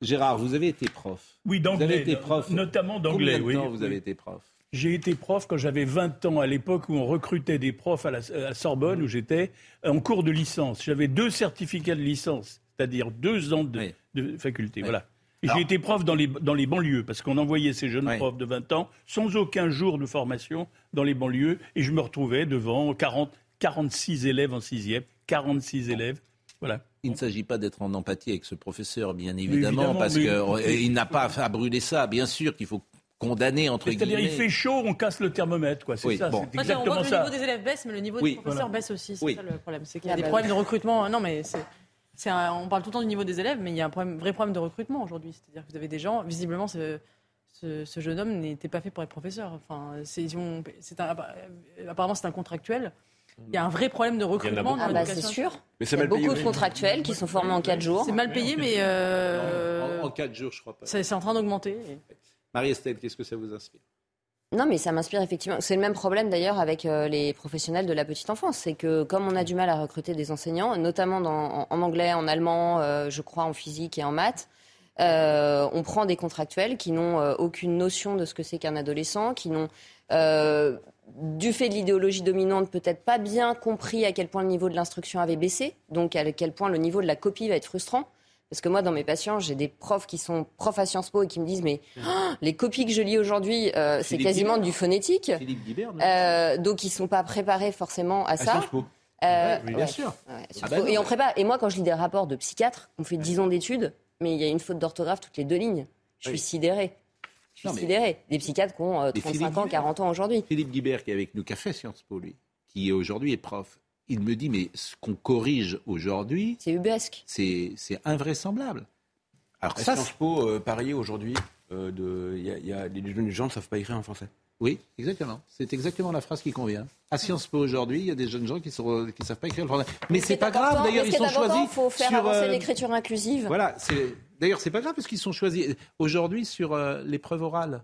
Gérard, vous avez été prof. Oui, Vous avez d'anglais. été prof. Notamment d'anglais, Combien de oui. temps vous avez été prof? J'ai été prof quand j'avais 20 ans, à l'époque où on recrutait des profs à la à Sorbonne, où j'étais, en cours de licence. J'avais deux certificats de licence, c'est-à-dire deux ans de, de faculté. Voilà. J'ai été prof dans les, dans les banlieues, parce qu'on envoyait ces jeunes Oui. profs de 20 ans sans aucun jour de formation dans les banlieues, et je me retrouvais devant 40, 46 élèves en sixième, 46 élèves. Voilà. Il ne s'agit pas d'être en empathie avec ce professeur, bien évidemment, évidemment, parce qu'il n'a pas à brûler ça. Bien sûr qu'il faut condamner, entre C'est-à-dire, guillemets. il fait chaud, on casse le thermomètre, quoi. C'est Oui, ça, bon. c'est En fait, on voit exactement que le ça. niveau des élèves baisse, mais le niveau Oui. des professeurs Voilà. baisse aussi. C'est Oui. ça le problème. C'est qu'il y a Ah des bah problèmes oui. de recrutement. Non, mais c'est. C'est un- on parle tout le temps du niveau des élèves, mais il y a un problème- vrai problème de recrutement aujourd'hui. C'est-à-dire que vous avez des gens, visiblement, ce, ce, ce jeune homme n'était pas fait pour être professeur. Enfin, c'est, apparemment, c'est un contractuel. Il y a un vrai problème de recrutement Ah bah c'est sûr. Mais Il c'est y a mal payé beaucoup de contractuels qui sont formés en 4 jours. C'est mal payé, mais euh, En, en quatre jours, je crois pas. c'est, c'est en train d'augmenter. Marie-Estelle, qu'est-ce que ça vous inspire? Non, mais ça m'inspire effectivement. C'est le même problème d'ailleurs avec euh, les professionnels de la petite enfance. C'est que comme on a du mal à recruter des enseignants, notamment en, anglais, en allemand, euh, je crois en physique et en maths, euh, on prend des contractuels qui n'ont aucune notion de ce que c'est qu'un adolescent, qui n'ont, du fait de l'idéologie dominante, peut-être pas bien compris à quel point le niveau de l'instruction avait baissé, donc à quel point le niveau de la copie va être frustrant. Parce que moi, dans mes patients, j'ai des profs qui sont profs à Sciences Po et qui me disent Mais oh, les copies que je lis aujourd'hui, euh, c'est quasiment Guibert. du phonétique. Philippe Guibert, Euh, donc, ils ne sont pas préparés forcément à À ça. Sciences Po. Euh, Oui, bien ouais. sûr. Ouais, Ah bah non, et on mais- prépare. Et moi, quand je lis des rapports de psychiatres, on fait 10 ans d'études, mais il y a une faute d'orthographe toutes les deux lignes. Je Oui. suis sidérée. Je suis Non, mais- sidérée. Des psychiatres qui ont euh, Mais 35 Philippe ans, Guibert. 40 ans aujourd'hui. Philippe Guibert, qui est avec nous, qui a fait Sciences Po, lui, qui aujourd'hui est prof, il me dit, mais ce qu'on corrige aujourd'hui, C'est ubesque. c'est c'est invraisemblable. Alors À ça, Sciences Po, euh, Paris, aujourd'hui, euh, de- il y a, y a- les jeunes gens ne savent pas écrire en français? Oui, exactement. C'est exactement la phrase qui convient. À Sciences Po aujourd'hui, il y a des jeunes gens qui ne qui savent pas écrire le français. Mais c'est pas grave, d'ailleurs, ils sont choisis. Il faut faire sur, avancer euh, l'écriture inclusive. Voilà, c'est d'ailleurs c'est pas grave parce qu'ils sont choisis aujourd'hui sur euh, l'épreuve orale.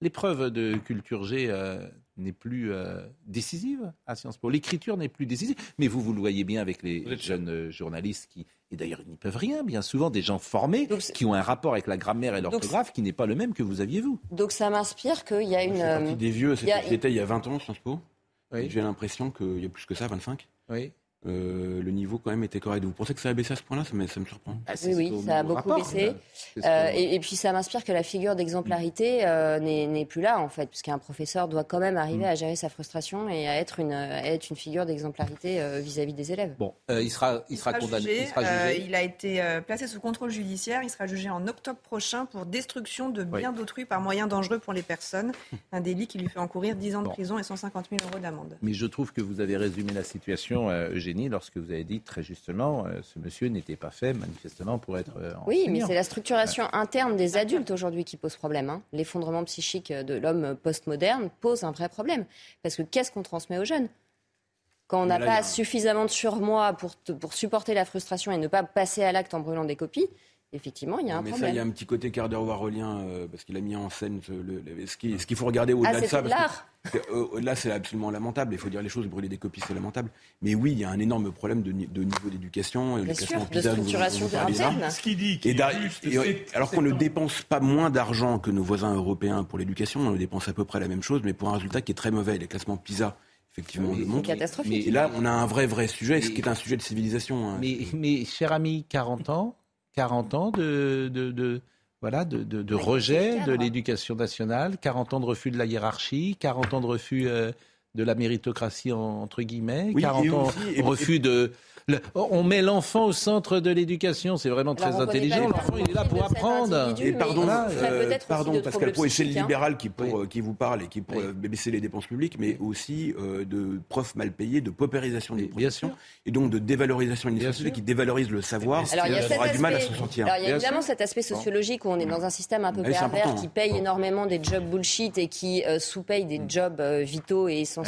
L'épreuve de culture G euh, n'est plus euh, décisive à Sciences Po. L'écriture n'est plus décisive, mais vous vous le voyez bien avec les jeunes euh, journalistes qui et d'ailleurs ils n'y peuvent rien. Bien souvent des gens formés Donc, qui ont un rapport avec la grammaire et l'orthographe qui n'est pas le même que vous aviez vous. Donc, ça m'inspire qu'il y a Je une. euh, des vieux, il y a- c'était j'étais il y a 20 ans, Sciences Po. Oui. J'ai l'impression qu'il y a plus que ça, 25. Oui. Euh, le niveau quand même était correct. Vous pensez que ça a baissé à ce point-là? Ça, me- ça me surprend. Ah, Oui, oui, ça a beaucoup baissé. ce Euh, et, et puis ça m'inspire que la figure d'exemplarité euh, n'est plus là en fait, puisqu'un professeur doit quand même Mm. arriver à gérer sa frustration et à être une, à être une figure d'exemplarité euh, vis-à-vis des élèves. Bon, euh, il sera, il sera condamné. jugé, il sera euh, jugé. il a été placé sous contrôle judiciaire. Il sera jugé en octobre prochain pour destruction de biens d'autrui par moyen dangereux pour les personnes. Un délit qui lui fait encourir 10 ans de Bon. prison et 150 000 euros d'amende. Mais je trouve que vous avez résumé la situation, euh, Lorsque vous avez dit très justement, euh, ce monsieur n'était pas fait manifestement pour être euh, Oui, mais c'est la structuration interne des adultes aujourd'hui qui pose problème. hein. L'effondrement psychique de l'homme postmoderne pose un vrai problème. Parce que qu'est-ce qu'on transmet aux jeunes? Quand on n'a pas suffisamment de surmoi pour, pour supporter la frustration et ne pas passer à l'acte en brûlant des copies, effectivement, il y a un mais ça, problème. il y a un petit côté quart d'heure warolien, euh, parce qu'il a mis en scène ce- le- le- ce qui- ce qu'il faut regarder au-delà Ah, de c'est ça. de parce que- euh, Au-delà, c'est absolument lamentable. Il faut dire les choses, brûler des copies, c'est lamentable. Mais oui, il y a un énorme problème de, ni- de niveau d'éducation. le sûr, classement de structuration là. interne. Ce qu'il dit, qui Et juste, et- alors qu'on ne en- dépense pas moins d'argent que nos voisins européens pour l'éducation, on dépense à peu près la même chose, mais pour un résultat qui est très mauvais. Les classements PISA, effectivement, Oui, le catastrophique. Et là, on a un vrai, vrai sujet, ce Mais- qui est un sujet de civilisation. hein. Mais, mais cher ami, 40 ans, 40 ans de, de, de- voilà, de, de- de rejet de l'éducation nationale, 40 ans de refus de la hiérarchie, 40 ans de refus euh, de la méritocratie entre guillemets, Oui, 40 et ans aussi- et- refus de. le- on met l'enfant au centre de l'éducation, c'est vraiment très Alors, intelligent. L'enfant, le il est là pour apprendre. individu, Et pardon, euh, pardon Pascal Pro, et c'est le libéral qui, pour, euh, qui vous parle et qui pour Oui. euh, baisser les dépenses publiques, mais aussi euh, de profs mal payés, de paupérisation des professions, et donc de dévalorisation administrative qui dévalorise le savoir. Alors, il y a aura du mal à aspect- s'en sortir. Alors, il y a évidemment sûr. cet aspect sociologique où on est dans un système un peu Ah pervers qui paye énormément des jobs bullshit et qui sous-paye des jobs euh, vitaux et essentiels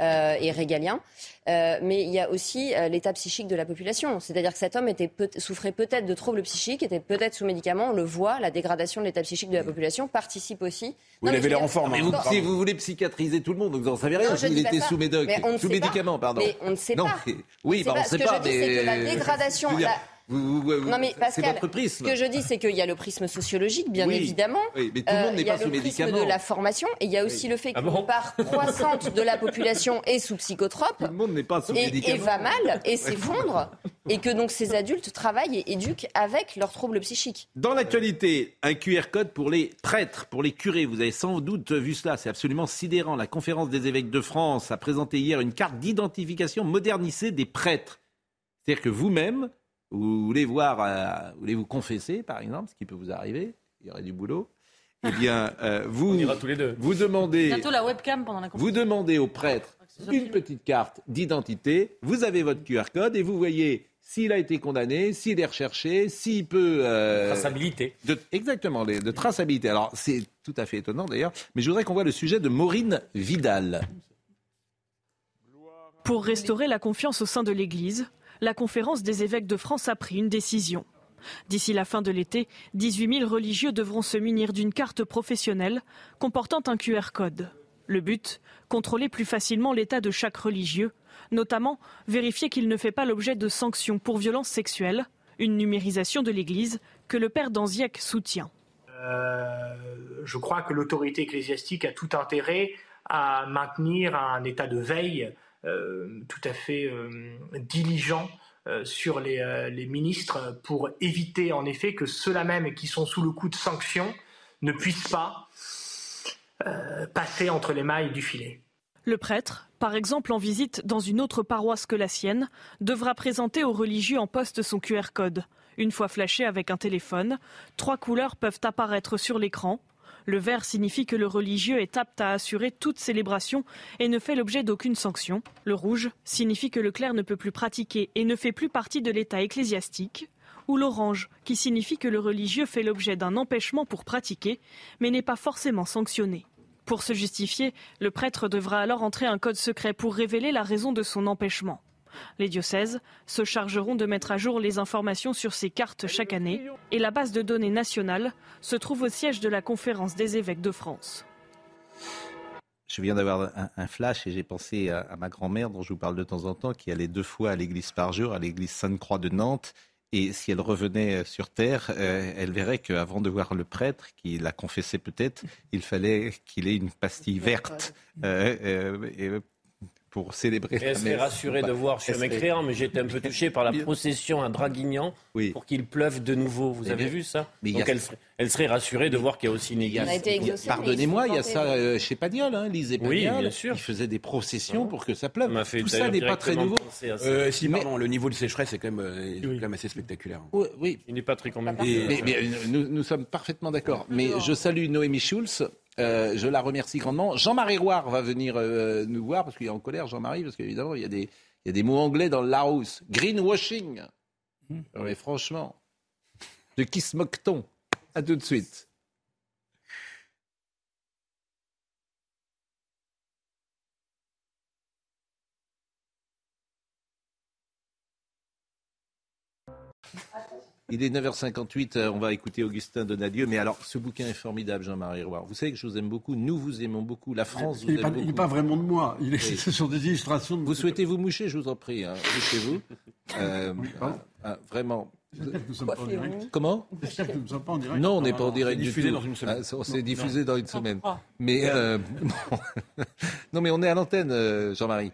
euh, et régaliens. Euh, mais il y a aussi euh, l'état psychique de la population. C'est-à-dire que cet homme était peut- souffrait peut-être de troubles psychiques, était peut-être sous médicaments. On le voit, la dégradation de l'état psychique de la population participe aussi. Vous l'avez l'air en forme. Mais hein. vous, si vous voulez psychiatriser tout le monde, donc vous n'en savez rien Non, je pas était sous médoc, Mais on ne sous sait pas. médicaments, pardon. Mais on ne sait non, pas. mais- oui, On bah, sait pas. Ce que je dis, c'est que la dégradation- la- vous- vous- vous- Non, mais c'est Pascal, votre prisme. ce que je dis, c'est qu'il y a le prisme sociologique, bien Oui. évidemment. Oui, mais tout le monde Euh, n'est il y a pas le sous prisme médicaments. de la formation et il y a aussi le fait Ah qu'une bon part croissante de la population est sous psychotrope Tout le monde n'est pas sous et, et médicaments. va mal et s'effondre et que donc ces adultes travaillent et éduquent avec leurs troubles psychiques. Dans l'actualité, un QR code pour les prêtres, pour les curés. Vous avez sans doute vu cela, c'est absolument sidérant. La conférence des évêques de France a présenté hier une carte d'identification modernisée des prêtres. C'est-à-dire que vous-même, vous voulez voir, euh, vous voulez vous confesser, par exemple, ce qui peut vous arriver, il y aurait du boulot. Eh bien, euh, vous, On ira tous les deux. vous demandez, Bientôt la webcam pendant la vous demandez au prêtre ça. une petite carte d'identité. Vous avez votre QR code et vous voyez s'il a été condamné, s'il est recherché, s'il peut. euh, Traçabilité. de- exactement, les- de traçabilité. Alors, c'est tout à fait étonnant d'ailleurs, mais je voudrais qu'on voit le sujet de Maureen Vidal. Pour restaurer la confiance au sein de l'Église, la conférence des évêques de France a pris une décision. D'ici la fin de l'été, 18 000 religieux devront se munir d'une carte professionnelle comportant un QR code. Le but Contrôler plus facilement l'état de chaque religieux, notamment vérifier qu'il ne fait pas l'objet de sanctions pour violences sexuelles, une numérisation de l'Église que le père Danziac soutient. Euh, je crois que l'autorité ecclésiastique a tout intérêt à maintenir un état de veille tout à fait euh, diligent euh, sur les, euh, ministres pour éviter en effet que ceux-là même qui sont sous le coup de sanctions ne puissent pas euh, passer entre les mailles du filet. Le prêtre, par exemple en visite dans une autre paroisse que la sienne, devra présenter aux religieux en poste son QR code. Une fois flashé avec un téléphone, trois couleurs peuvent apparaître sur l'écran. Le vert signifie que le religieux est apte à assurer toute célébration et ne fait l'objet d'aucune sanction. Le rouge signifie que le clerc ne peut plus pratiquer et ne fait plus partie de l'état ecclésiastique. Ou l'orange, qui signifie que le religieux fait l'objet d'un empêchement pour pratiquer, mais n'est pas forcément sanctionné. Pour se justifier, le prêtre devra alors entrer un code secret pour révéler la raison de son empêchement. Les diocèses se chargeront de mettre à jour les informations sur ces cartes chaque année et la base de données nationale se trouve au siège de la conférence des évêques de France. Je viens d'avoir un, un flash et j'ai pensé à, à ma grand-mère dont je vous parle de temps en temps, qui allait deux fois à l'église par jour, à l'église Sainte-Croix de Nantes. Et si elle revenait sur Terre, euh, elle verrait qu'avant de voir le prêtre, qui la confessait peut-être, il fallait qu'il ait une pastille verte euh, euh, pour célébrer la serait messe. rassurée de voir sur Elle serait- m'écrire, mais j'étais un peu touché par la procession à Draguignan Oui. pour qu'il pleuve de nouveau. Vous Mais avez bien- vu ça mais il Donc a- elle serait, elle serait rassurée de voir qu'il y a aussi une Il a- a il a- Pardonnez-moi, il y a ça euh, chez Pagnol, hein, Lise Oui, Pagnol. bien sûr. Ils faisaient des processions pour que ça pleuve. Ça m'a fait Tout ça n'est pas très nouveau. Euh, si, Mais- pardon, le niveau de sécheresse est quand même, euh, quand même assez spectaculaire. Oui, oui. Il n'est pas très convaincu. Et- Mais, nous sommes parfaitement d'accord. Mais je salue Noémie Schulz. Euh, je la remercie grandement. Jean-Marie Roire va venir euh, nous voir parce qu'il est en colère, Jean-Marie, parce qu'évidemment, il y, a des, il y a des mots anglais dans le Larousse. Greenwashing. Non, mais franchement, de qui se moque-t-on? À tout de suite. Il est 9h58, euh, on va écouter Augustin Donadieu. Mais alors, ce bouquin est formidable, Jean-Marie Roire. Vous savez que je vous aime beaucoup, nous vous aimons beaucoup, la France vous Il aime n'est pas, beaucoup. il est pas vraiment de moi. Il est, Oui. Ce sont des illustrations de Vous souhaitez vous moucher, je vous en prie. Hein. Mouchez-vous. Euh, ah, vraiment. J'espère que nous sommes pas en direct. Comment? J'espère que nous ne sommes pas en direct. Non, on n'est pas en direct du diffusé tout. dans une semaine. Ah, ça, c'est diffusé dans une semaine. Mais euh, non, mais on est à l'antenne, euh, Jean-Marie.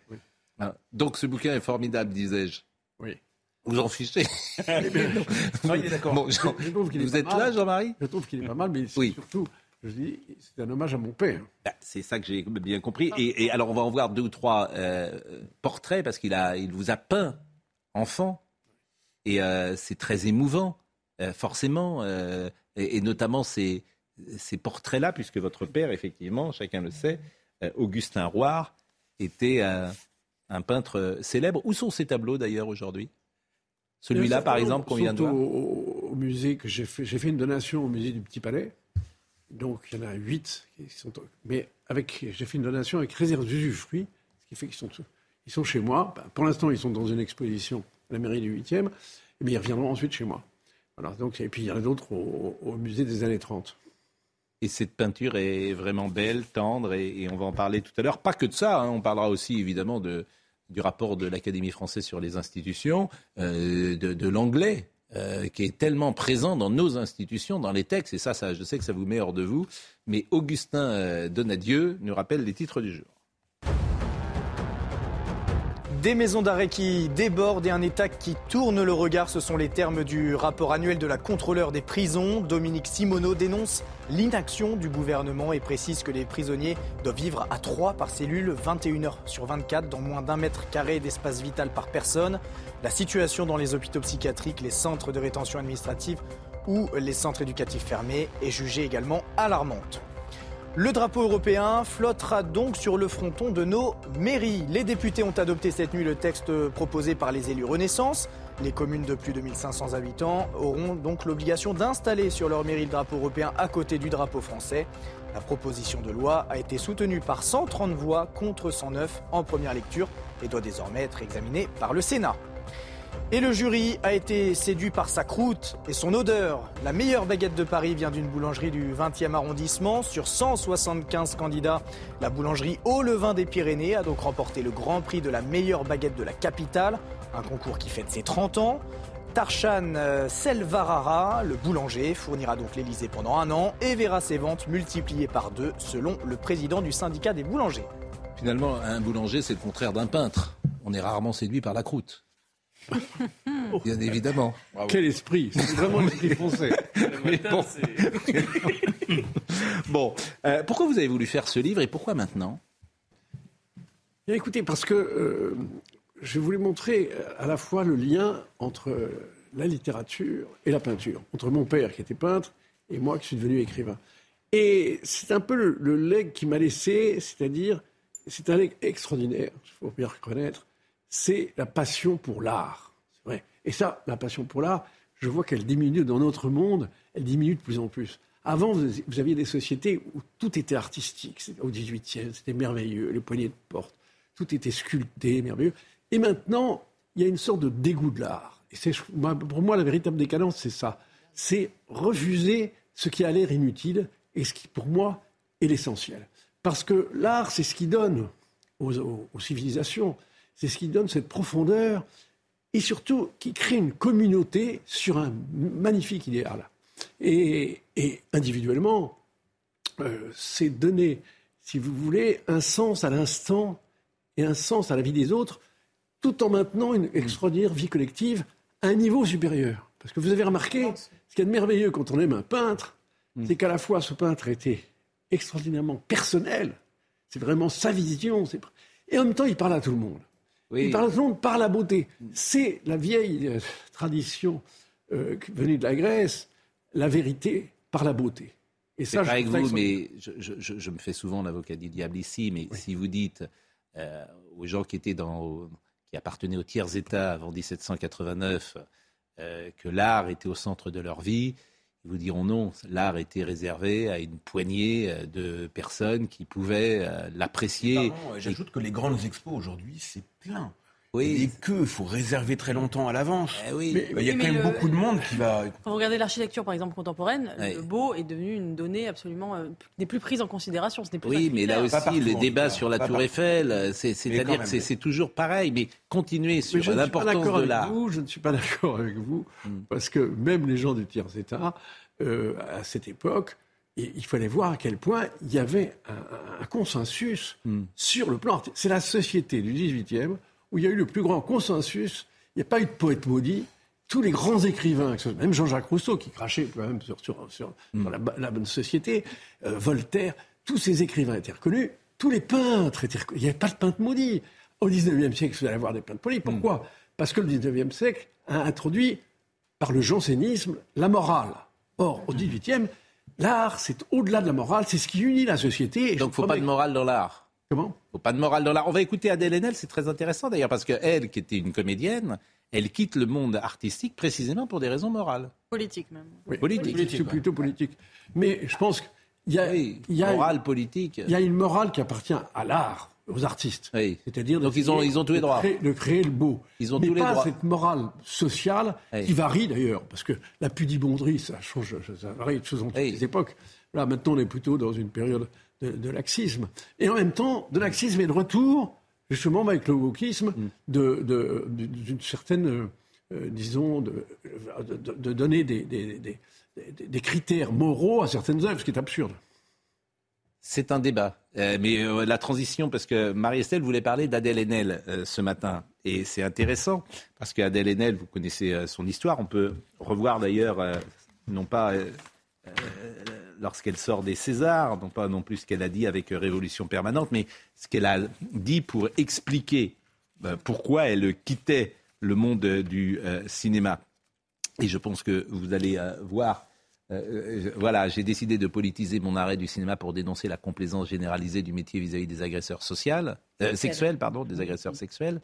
Ah, Donc ce bouquin est formidable, disais-je. Oui. Vous en fichez. Non, il est d'accord. Bon, Jean- Je trouve qu'il est vous êtes mal. là, Jean-Marie? Je trouve qu'il est pas mal, mais Oui. surtout Je dis, c'est un hommage à mon père. Bah, c'est ça que j'ai bien compris. Et, alors, on va en voir deux ou trois euh, portraits parce qu'il a, il vous a peint enfant. Et euh, c'est très émouvant, euh, forcément. Et, notamment ces, ces portraits-là, puisque votre père, effectivement, chacun le sait, Augustin Roire, était un peintre célèbre. Où sont ces tableaux d'ailleurs aujourd'hui? Celui-là, par exemple, qu'on vient de voir au, au musée que j'ai fait, j'ai fait une donation au musée du Petit Palais. Donc il y en a huit qui sont. Mais avec, j'ai fait une donation avec réserve d'usufruit, ce qui fait qu'ils sont, ils sont chez moi. Ben, pour l'instant, ils sont dans une exposition à la mairie du 8e, mais ils reviendront ensuite chez moi. Voilà, donc, et puis il y en a d'autres au, musée des années 30. Et cette peinture est vraiment belle, tendre, et, on va en parler tout à l'heure. Pas que de ça, hein, on parlera aussi évidemment de, du rapport de l'Académie française sur les institutions, euh, de, l'anglais euh, qui est tellement présent dans nos institutions, dans les textes, et ça, ça je sais que ça vous met hors de vous, mais Augustin euh, Donadieu nous rappelle les titres du jour. Des maisons d'arrêt qui débordent et un État qui tourne le regard, ce sont les termes du rapport annuel de la contrôleur des prisons. Dominique Simoneau dénonce l'inaction du gouvernement et précise que les prisonniers doivent vivre à 3 par cellule, 21 heures sur 24, dans moins d'un mètre carré d'espace vital par personne. La situation dans les hôpitaux psychiatriques, les centres de rétention administrative ou les centres éducatifs fermés est jugée également alarmante. Le drapeau européen flottera donc sur le fronton de nos mairies. Les députés ont adopté cette nuit le texte proposé par les élus Renaissance. Les communes de plus de 1500 habitants auront donc l'obligation d'installer sur leur mairie le drapeau européen à côté du drapeau français. La proposition de loi a été soutenue par 130 voix contre 109 en première lecture et doit désormais être examinée par le Sénat. Et le jury a été séduit par sa croûte et son odeur. La meilleure baguette de Paris vient d'une boulangerie du 20e arrondissement. Sur 175 candidats, la boulangerie Haut Levain des Pyrénées a donc remporté le grand prix de la meilleure baguette de la capitale, un concours qui fête ses 30 ans. Tarshan euh, Selvarara, le boulanger, fournira donc l'Elysée pendant un an et verra ses ventes multipliées par deux, selon le président du syndicat des boulangers. Finalement, un boulanger, c'est le contraire d'un peintre. On est rarement séduit par la croûte. Bien évidemment. Quel esprit C'est vraiment l'esprit français. bon, euh, pourquoi vous avez voulu faire ce livre et pourquoi maintenant? Écoutez, parce que euh, je voulais montrer euh, à la fois le lien entre la littérature et la peinture, entre mon père qui était peintre et moi qui suis devenu écrivain. Et c'est un peu le, le legs qui m'a laissé, c'est-à-dire, c'est un legs extraordinaire, il faut bien reconnaître, c'est la passion pour l'art. Et ça, la passion pour l'art, je vois qu'elle diminue dans notre monde, elle diminue de plus en plus. Avant, vous aviez des sociétés où tout était artistique. Au 18e, c'était merveilleux, les poignées de porte, tout était sculpté, merveilleux. Et maintenant, il y a une sorte de dégoût de l'art. Et c'est, pour moi, la véritable décadence, c'est ça. C'est refuser ce qui a l'air inutile et ce qui, pour moi, est l'essentiel. Parce que l'art, c'est ce qui donne aux civilisations c'est ce qui donne cette profondeur et surtout qui crée une communauté sur un magnifique idéal. Et, individuellement, euh, c'est donner, si vous voulez, un sens à l'instant et un sens à la vie des autres, tout en maintenant une extraordinaire vie collective à un niveau supérieur. Parce que vous avez remarqué, ce qui est merveilleux quand on aime un peintre, mm. c'est qu'à la fois ce peintre était extraordinairement personnel, c'est vraiment sa vision, et en même temps il parle à tout le monde. Oui. Il parle par la beauté. C'est la vieille euh, tradition euh, venue de la Grèce, la vérité par la beauté. Et ça, je avec vous, mais je, me fais souvent l'avocat du diable ici, mais si vous dites euh, aux gens qui étaient dans, qui appartenaient au tiers État avant 1789 que l'art était au centre de leur vie, vous diront non. L'art était réservé à une poignée de personnes qui pouvaient l'apprécier. J'ajoute que les grandes expos aujourd'hui, c'est plein. Oui. Et que il faut réserver très longtemps à l'avance. Eh oui. il y a quand même beaucoup de monde qui va. Quand vous regardez l'architecture, par exemple, contemporaine, le beau est devenu une donnée absolument euh, n'est plus prise en considération. Ce n'est plus oui, mais là aussi, le débat sur la Tour Eiffel, euh, c'est-à-dire que c'est toujours pareil. Mais continuez sur l'importance de l'art. Je ne suis pas d'accord avec vous, hmm. parce que même les gens du tiers état, euh, à cette époque, il fallait voir à quel point il y avait un, consensus hmm. sur le plan. C'est la société du 18e où il y a eu le plus grand consensus. Il n'y a pas eu de poète maudit. tous les grands écrivains, même Jean-Jacques Rousseau qui crachait quand même sur, sur, Mm. la, bonne société, euh, Voltaire, tous ces écrivains étaient reconnus, tous les peintres étaient reconnus. Il n'y avait pas de peintre maudit. Au XIXe siècle, vous allez avoir des peintres maudits. Pourquoi? Parce que le XIXe siècle a introduit, par le jansénisme, la morale. Or, au XVIIIe, l'art, c'est au-delà de la morale, c'est ce qui unit la société. Donc, faut pas de morale dans l'art. Comment? Faut pas de morale dans l'art. On va écouter Adèle Haenel, c'est très intéressant d'ailleurs, parce qu'elle, qui était une comédienne, elle quitte le monde artistique précisément pour des raisons morales. Politique même. Oui, Politique. C'est plutôt politique. Mais je pense qu'il y a, il y a morale politique. Il y a une morale qui appartient à l'art, aux artistes. C'est-à-dire Donc ils ont, ils ont tous les de droits. créer, de créer le beau. Ils ont Mais tous les pas droits. cette morale sociale Oui. qui varie d'ailleurs, parce que la pudibonderie, ça change, ça varie selon toutes les époques. Là, maintenant, on est plutôt dans une période de, de laxisme. Et en même temps, de laxisme et de retour, justement, avec le wokisme, Mm. de- de- d'une certaine, euh, disons, de, donner des, des- des- des- des critères moraux à certaines œuvres, ce qui est absurde. C'est un débat. Euh, mais euh, la transition, parce que Marie-Estelle voulait parler d'Adèle Haenel euh, ce matin. Et c'est intéressant, parce qu'Adèle Haenel, vous connaissez son histoire. On peut revoir d'ailleurs, non pas lorsqu'elle sort des Césars, non pas non plus ce qu'elle a dit avec euh, Révolution permanente, mais ce qu'elle a dit pour expliquer euh, pourquoi elle quittait le monde euh, du euh, cinéma. Et je pense que vous allez euh, voir. euh, voilà, j'ai décidé de politiser mon arrêt du cinéma pour dénoncer la complaisance généralisée du métier vis-à-vis des agresseurs sociaux, sexuels, pardon, des agresseurs sexuels.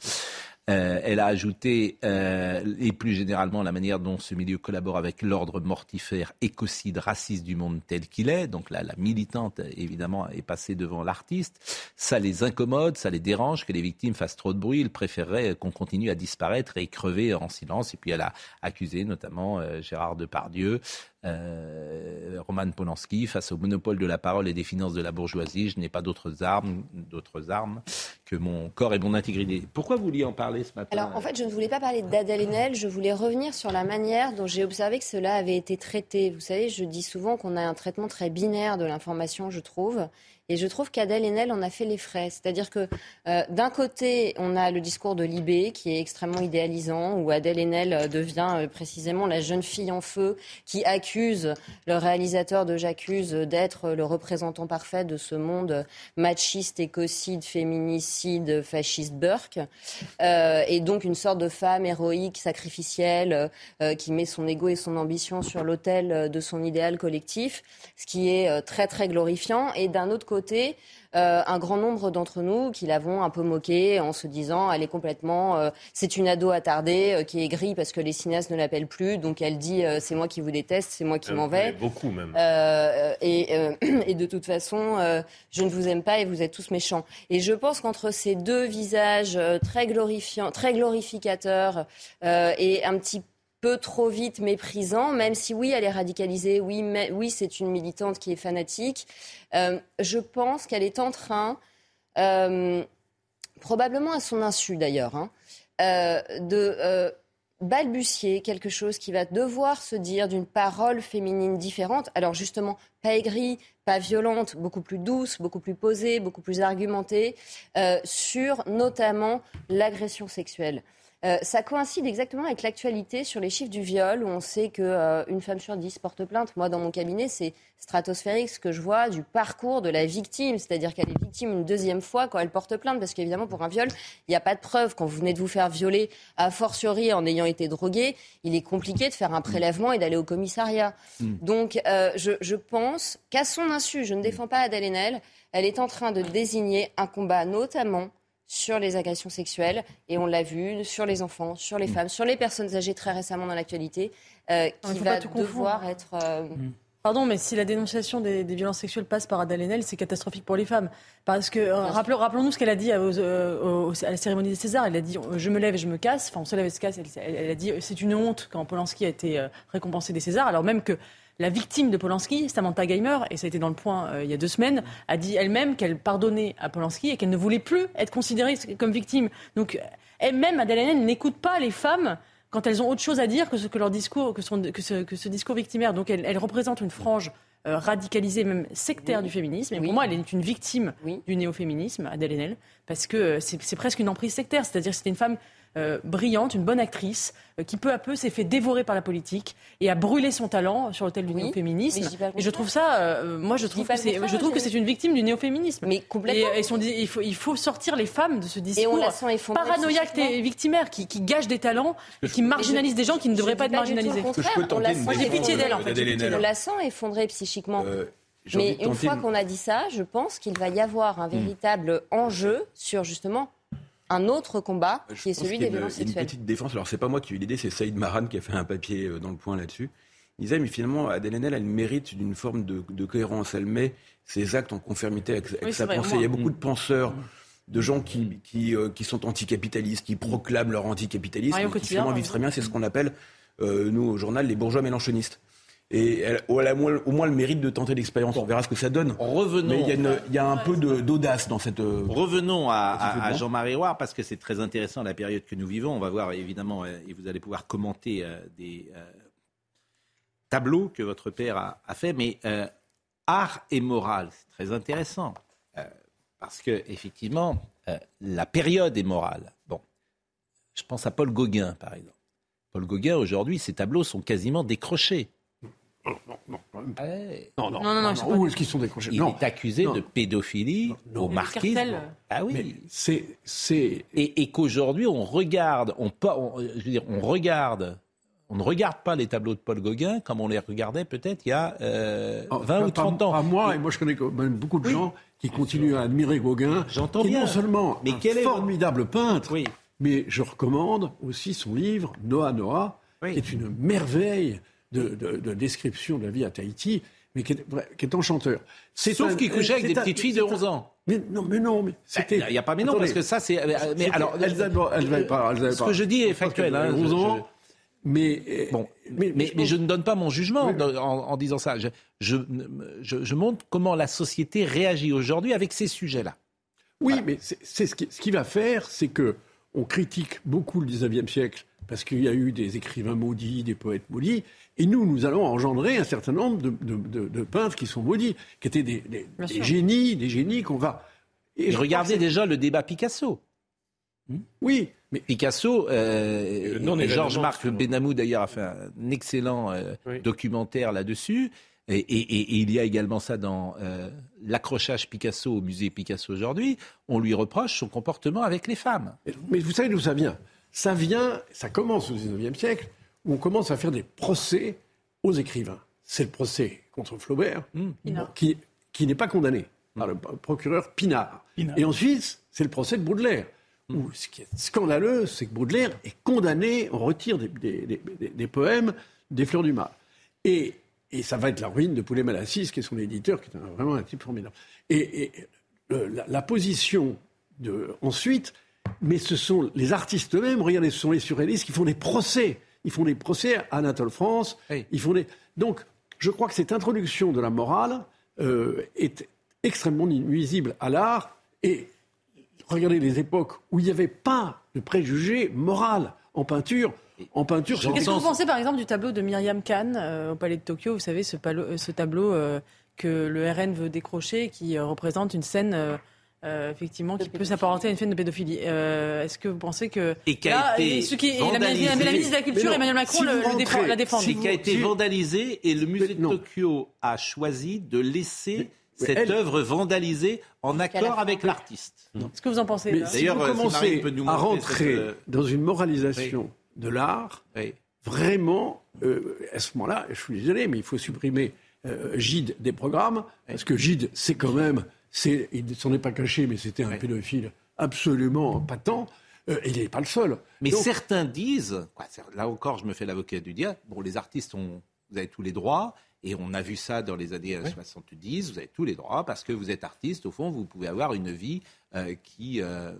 Euh, elle a ajouté, euh, et plus généralement, la manière dont ce milieu collabore avec l'ordre mortifère, écocide, raciste du monde tel qu'il est. Donc là, la militante, évidemment, est passée devant l'artiste. Ça les incommode, ça les dérange que les victimes fassent trop de bruit. Ils préféreraient qu'on continue à disparaître et crever en silence. Et puis elle a accusé notamment euh, Gérard Depardieu, Roman Polanski, face au monopole de la parole et des finances de la bourgeoisie. Je n'ai pas d'autres armes, d'autres armes que mon corps et mon intégrité. Pourquoi vous vouliez en parler? Ce matin Alors, en fait, je ne voulais pas parler d'Adèle Haenel, je voulais revenir sur la manière dont j'ai observé que cela avait été traité. Vous savez, je dis souvent qu'on a un traitement très binaire de l'information, je trouve. Et je trouve qu'Adèle Haenel en a fait les frais. C'est-à-dire que euh, d'un côté, on a le discours de Libé qui est extrêmement idéalisant, où Adèle Haenel euh, devient euh, précisément la jeune fille en feu qui accuse le réalisateur de J'accuse d'être le représentant parfait de ce monde machiste, écocide, féminicide, fasciste Burke. Et donc une sorte de femme héroïque, sacrificielle, qui met son ego et son ambition sur l'autel de son idéal collectif, ce qui est très très glorifiant. Et d'un autre côté, euh, un grand nombre d'entre nous qui l'avons un peu moqué en se disant elle est complètement, euh, c'est une ado attardée euh, qui est grise parce que les cinéastes ne l'appellent plus, donc elle dit c'est moi qui vous déteste, c'est moi qui m'en vais. Beaucoup même. Et, et de toute façon, je ne vous aime pas et vous êtes tous méchants. Et je pense qu'entre ces deux visages très glorifiants, très glorificateurs et un petit peu trop vite méprisants, même si oui, elle est radicalisée, oui, oui, c'est une militante qui est fanatique, euh, je pense qu'elle est en train, euh, probablement à son insu d'ailleurs, hein, euh, de balbutier quelque chose qui va devoir se dire d'une parole féminine différente. Alors justement, pas aigrie, pas violente, beaucoup plus douce, beaucoup plus posée, beaucoup plus argumentée, sur notamment l'agression sexuelle. Euh, ça coïncide exactement avec l'actualité sur les chiffres du viol, où on sait qu'une une femme sur dix porte plainte. Moi, dans mon cabinet, c'est stratosphérique ce que je vois du parcours de la victime, c'est-à-dire qu'elle est victime une deuxième fois quand elle porte plainte, parce qu'évidemment, pour un viol, il n'y a pas de preuve. Quand vous venez de vous faire violer, a fortiori en ayant été drogué, il est compliqué de faire un prélèvement et d'aller au commissariat. Donc, euh, je, je pense qu'à son insu, je ne défends pas Adèle Haenel, elle est en train de désigner un combat notamment sur les agressions sexuelles, et on l'a vu, sur les enfants, sur les femmes, sur les personnes âgées très récemment dans l'actualité, euh, Il qui va confondre. devoir être... euh, Pardon, mais si la dénonciation des, des violences sexuelles passe par Adèle Haenel, c'est catastrophique pour les femmes. Parce que, euh, rappelons, rappelons-nous ce qu'elle a dit aux, aux- à la cérémonie des Césars. Elle a dit Je me lève et je me casse. Enfin, on se lève et se casse. Elle, elle- elle a dit C'est une honte quand Polanski a été récompensé des Césars. Alors même que la victime de Polanski, Samantha Geimer, et ça a été dans le point euh, il y a deux semaines, a dit elle-même qu'elle pardonnait à Polanski et qu'elle ne voulait plus être considérée comme victime. Donc, elle-même, Adèle Haenel, n'écoute pas les femmes quand elles ont autre chose à dire que ce que leur discours, que, son- que ce, que ce discours victimaire. Donc, elle, elle représente une frange euh, radicalisée, même sectaire du féminisme. Et pour moi, elle est une victime du néo-féminisme, Adèle Haenel, parce que c'est c'est presque une emprise sectaire. C'est-à-dire que c'était une femme euh, brillante, une bonne actrice, euh, qui peu à peu s'est fait dévorer par la politique et a brûlé son talent sur l'autel du néo-féminisme. Et je trouve ça, euh, moi je trouve, que c'est, je trouve que c'est une victime du néo-féminisme. Mais complètement. Et, et son- il, faut, il faut sortir les femmes de ce Et on discours la sent effondrée paranoïaque et victimaire qui, qui gâche des talents, et qui marginalise des gens qui ne devraient pas être marginalisés. contraire. On la sent J'ai pitié d'elle en fait. On la sent effondrée psychiquement. Mais une fois qu'on a dit ça, je pense qu'il va y avoir un véritable enjeu sur justement un autre combat qui est celui y a des une- violences a Une sexuelles. petite défense. Alors, c'est pas moi qui ai eu l'idée, c'est Saïd Maran qui a fait un papier euh, dans le point là-dessus. Il disait, mais finalement, Adèle Haenel a le mérite d'une forme de, de cohérence. Elle met ses actes en conformité avec, avec Oui, sa vrai, pensée. Il y a beaucoup de penseurs, de gens qui, qui, euh, qui sont anticapitalistes, qui proclament leur anticapitalisme, et qui finalement vivent très bien. C'est ce qu'on appelle, euh, nous, au journal, les bourgeois mélanchonistes. Et elle, elle a au moins, au moins le mérite de tenter l'expérience. On verra ce que ça donne. Revenons. Mais il y a, une- il y a un peu d'audace dans cette. euh, Revenons à, Jean-Marie Roire parce que c'est très intéressant la période que nous vivons. On va voir évidemment, euh, et vous allez pouvoir commenter euh, des euh, tableaux que votre père a, a fait, mais euh, art et morale, c'est très intéressant parce que effectivement, la période est morale. Bon, je pense à Paul Gauguin par exemple. Paul Gauguin aujourd'hui, ses tableaux sont quasiment décrochés. Non, non, non. Ouais. Non, non, Non, non, non, ils sont pas Où est-ce qu'ils sont décrochés Il Non. est accusé Non. de pédophilie au marquis. cartel. Ah oui. C'est, c'est, et, et qu'aujourd'hui on regarde, on, on- je veux dire, on regarde, on ne regarde pas les tableaux de Paul Gauguin comme on les regardait peut-être il y a euh, Oh, 20 pas- ou 30 pas- ans. Pas moi, Et- moi je connais quand même beaucoup de gens qui continuent à admirer Gauguin. J'entends qui bien. non seulement Mais un quel est formidable peintre, Oui. mais je recommande aussi son livre Noah Noah, Oui. qui est une merveille de, de- de description de la vie à Tahiti, mais qui est, vrai- qui est enchanteur. C'est Sauf un- qu'il couchait avec des un- petites filles de un- 11 ans. Mais non, mais non, mais c'était. Il n'y a pas mais non, Attendez. parce que ça c'est. euh, Mais alors, elles avaient- elles avaient pas- elles ce pas- que je dis est factuel. hein, avaient je- 11 ans, je- mais, euh, Bon, mais, mais, mais je ne donne pas mon jugement Oui. en, en disant ça. Je, je, montre comment la société réagit aujourd'hui avec ces sujets-là. Oui, mais c'est c'est ce qui, ce qui va faire, c'est que on critique beaucoup le 19e siècle parce qu'il y a eu des écrivains maudits, des poètes maudits, et nous, nous allons engendrer un certain nombre de, de- de- de peintres qui sont maudits, qui étaient des, génies, des génies qu'on va. Et, je c'est- déjà le débat Picasso. Oui, mais Picasso, euh, Georges-Marc Benamou d'ailleurs a fait un excellent euh, Oui. documentaire là-dessus. Et, et- et- et il y a également ça dans euh, l'accrochage Picasso au musée Picasso aujourd'hui. On lui reproche son comportement avec les femmes. Mais vous savez d'où ça vient? Ça vient, ça commence au 19e siècle, on commence à faire des procès aux écrivains. C'est le procès contre Flaubert, Pinard. qui, qui n'est pas condamné par le procureur Pinard. Pinard. Et ensuite, c'est le procès de Baudelaire. Où ce qui est scandaleux, c'est que Baudelaire est condamné, on retire des, des- des- des- des poèmes des Fleurs du Mal. Et, et ça va être la ruine de Poulet Malassis, qui est son éditeur, qui est un- vraiment un type formidable. Et, et, euh, la, la position de, ensuite, mais ce sont les artistes eux-mêmes, regardez, ce sont les surréalistes qui font des procès. Ils font des procès à Anatole France. Oui. Ils font des... Donc, je crois que cette introduction de la morale euh, est extrêmement nuisible à l'art. Et regardez les époques où il n'y avait pas de préjugés moral en peinture. En peinture, Qu'est-ce que vous pensez par exemple du tableau de Myriam Kahn euh, au Palais de Tokyo? Vous savez, ce, palo- euh, ce tableau euh, que le RN veut décrocher qui euh, représente une scène. Euh, effectivement, qui peut s'apparenter à une scène de pédophilie. Euh, Est-ce que vous pensez que Et qui a Là, été et ceux qui- la, vandalisé. la- la ministre de la Culture, non, Emmanuel Macron, si le, vous le défend- rentrez- la défend. C'est qui a été si- vandalisé et le musée de. Tokyo a choisi de laisser Mais- cette œuvre vandalisée en accord fin. avec l'artiste. Est-ce que vous en pensez là si D'ailleurs, vous euh, si commencez nous à rentrer cette, dans une moralisation de l'art, Oui. vraiment, euh, à ce moment-là, je suis désolé, mais il faut supprimer euh, Gide des programmes, parce que Gide, c'est quand même, c'est, il ne s'en est pas caché, mais c'était un pédophile absolument patent, euh, il n'est pas le seul. Mais Donc, certains disent, là encore je me fais l'avocat du diable, bon les artistes ont, vous avez tous les droits, et on a vu ça dans les années euh, 70, vous avez tous les droits, parce que vous êtes artiste, au fond vous pouvez avoir une vie euh, qui euh,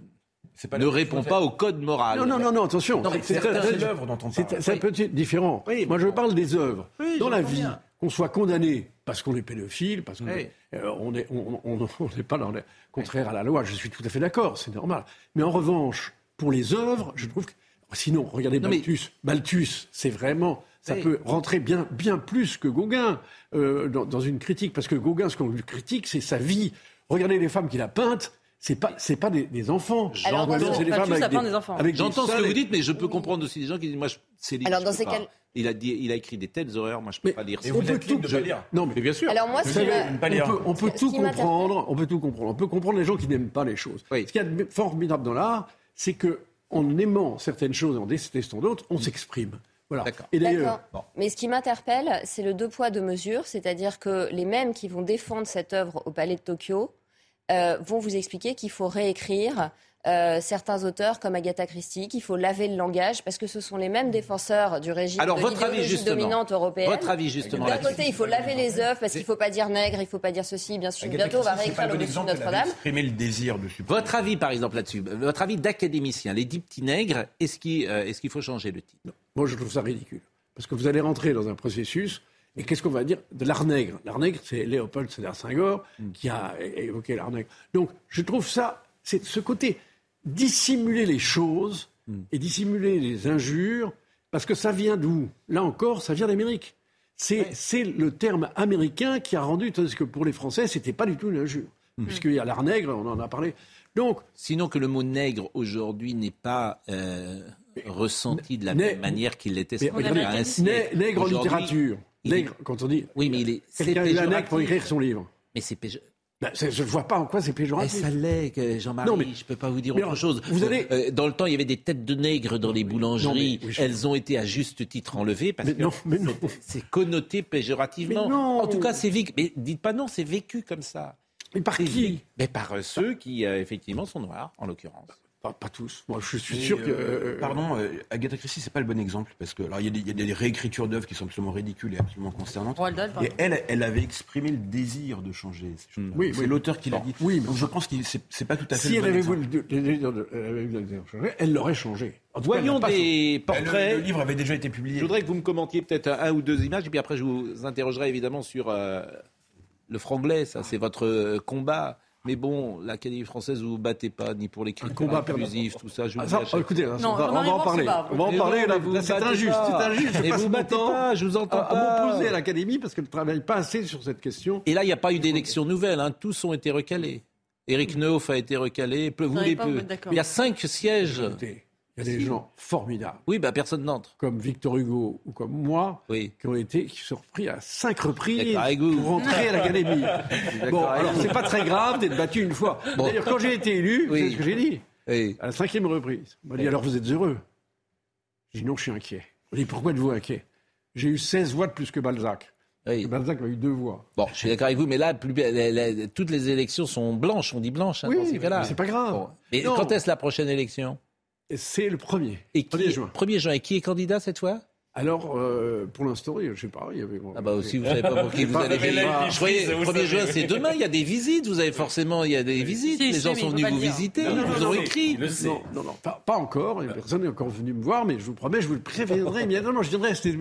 pas ne répond pas au code moral. Non, non, non, non, attention. C'est- parle. C'est un petit différent. Oui, Moi, je parle des œuvres. Oui, Dans la vie, bien. Qu'on soit condamné parce qu'on est pédophile, parce qu'on euh, on n'est on, on- on n'est pas dans le contraire à la loi, je suis tout à fait d'accord, c'est normal. Mais en revanche, pour les œuvres, je trouve que. Sinon, regardez Non, mais- Balthus. Balthus, c'est vraiment. Ça peut rentrer bien, bien plus que Gauguin euh, dans, dans une critique. Parce que Gauguin, ce qu'on lui critique, c'est sa vie. Regardez les femmes qu'il a peintes. C'est pas c'est pas des, des enfants. C'est pas J'entends ce que vous et- dites, mais je peux comprendre aussi des gens qui disent Moi, je- c'est Alors, dans ces pas. cas- il, a dit, il a écrit des telles horreurs, moi, je peux pas lire ça. on peut tout Non, mais bien sûr. Alors moi, Vous ce qui savez, m'a- on peut, on peut Ce tout comprendre. On peut tout comprendre. On peut comprendre les gens qui n'aiment pas les choses. Ce qui est de formidable dans l'art, c'est que en aimant certaines choses et en détestant d'autres, on s'exprime. Voilà. Et d'ailleurs, D'accord. Mais ce qui m'interpelle, c'est le deux poids, deux mesures. C'est-à-dire que les mêmes qui vont défendre cette œuvre au Palais de Tokyo euh, vont vous expliquer qu'il faut réécrire euh, certains auteurs comme Agatha Christie, qu'il faut laver le langage, parce que ce sont les mêmes défenseurs du régime Alors, de votre avis, justement. dominante européenne. Votre avis, justement, D'un côté, il faut laver les œuvres, parce qu'il ne faut pas dire nègre, il ne faut pas dire ceci, bien sûr. Agatha Bientôt, on va réécrire le bon de Notre-Dame. le désir dessus. Votre avis, par exemple, là-dessus, votre avis d'académicien, les dix petits nègres, est-ce qu'il euh, est-ce qu'il faut changer le titre? Moi, je trouve ça ridicule. Parce que vous allez rentrer dans un processus, et qu'est-ce qu'on va dire de l'art nègre L'art nègre, c'est Léopold Sédar Senghor qui a évoqué l'art nègre. Donc, je trouve ça, c'est ce côté dissimuler les choses et dissimuler les injures, parce que ça vient d'où? Là encore, ça vient d'Amérique. C'est c'est le terme américain qui a rendu, tandis que pour les Français, c'était pas du tout une injure. Puisqu'il y a l'art nègre, on en a parlé. Donc, Sinon que le mot nègre aujourd'hui n'est pas euh, ressenti de la même manière qu'il l'était nègre en littérature. Est- Nègre, quand on dit. Oui, mais il est. Quelqu'un un nègre pour péjoratif. écrire son livre. Mais c'est péjo- Ben, je ne vois pas en quoi c'est Eh, péjoratif. ça l'est, Jean-Marie, Non, mais- je peux pas vous dire mais autre chose. vous allez- Euh, dans le temps, il y avait des têtes de nègres dans les boulangeries. Non, mais- Elles ont été à juste titre enlevées parce Mais que non, mais non. c'est connoté péjorativement. Mais non. En tout cas, c'est vécu. Mais dites pas non, c'est vécu comme ça. Mais par qui Mais par euh, ceux qui, euh, effectivement, sont noirs, en l'occurrence. Pas, pas tous. Moi, je suis sûr que. euh, euh, pardon, euh, Agatha Christie, c'est pas le bon exemple parce que alors il y, a des- il y a des réécritures d'œuvres qui sont absolument ridicules et absolument consternantes. Et elle, elle avait exprimé le désir de changer. ces choses-là. Oui, c'est oui. l'auteur qui l'a dit. Oui, mais- Donc je pense que c'est pas tout à fait. Si le elle bon avait voulu le elle avait voulu le désir de changer, elle l'aurait changé. En tout cas, elle Voyons des Le, portraits. le livre avait déjà été publié. Je voudrais que vous me commentiez peut-être un, un ou deux images, et puis après je vous interrogerai évidemment sur euh, le franglais, ça c'est votre euh, combat. Mais bon, l'Académie française, vous vous battez pas, ni pour les critères inclusifs, tout ça. Je Ah, vous ça, écoutez, Non, on va, on Jean-Marie va en parler. On va en Mais parler. là, mais vous là, c'est battez injuste. pas. C'est injuste. Je Et passe vous mon battez temps pas, je vous entends à, pas. m'opposer à l'Académie parce qu'elle ne travaille pas assez sur cette question. Et là, il n'y a pas eu d'élection nouvelle, hein. tous ont été recalés. Éric Neuf a été recalé, peu- vous les. Il y a cinq sièges. Écoutez, Il y a des gens formidables, Oui, bah personne n'entre. comme Victor Hugo ou comme moi, Oui. qui ont été, qui sont repris à cinq reprises pour rentrer à l'Académie. Bon, alors c'est pas très grave d'être battu une fois. Bon. D'ailleurs, quand j'ai été élu, Oui. c'est ce que j'ai dit, Oui. à la cinquième reprise. On m'a dit alors vous êtes heureux? J'ai dit non, je suis inquiet. On m'a dit pourquoi êtes-vous inquiet? J'ai eu 16 voix de plus que Balzac. Oui. Balzac a eu deux voix. Bon, je suis d'accord avec vous, mais là, plus- la- la- toutes les élections sont blanches, on dit blanches hein, Oui, dans ces cas-là. mais c'est pas grave. Bon. Mais Non. quand est-ce la prochaine élection? C'est le premier. Et qui 1er est- juin. 1er juin. Et qui est candidat cette fois? Alors, euh, pour l'instant, je sais pas, il y avait... Ah bah aussi, vous savez pas pour qui vous allez mais voter. Je croyais, vous 1er juin, c'est demain, il y a des visites, vous avez forcément, il y a des visites, Si, les si, gens mais sont venus vous dire. visiter, Non, ils non, vous non, ont mais- écrit. Non, non, non, pas, pas encore. Personne n'est encore venu me voir, mais je vous promets, je vous le préviendrai immédiatement. Je viendrai à cette,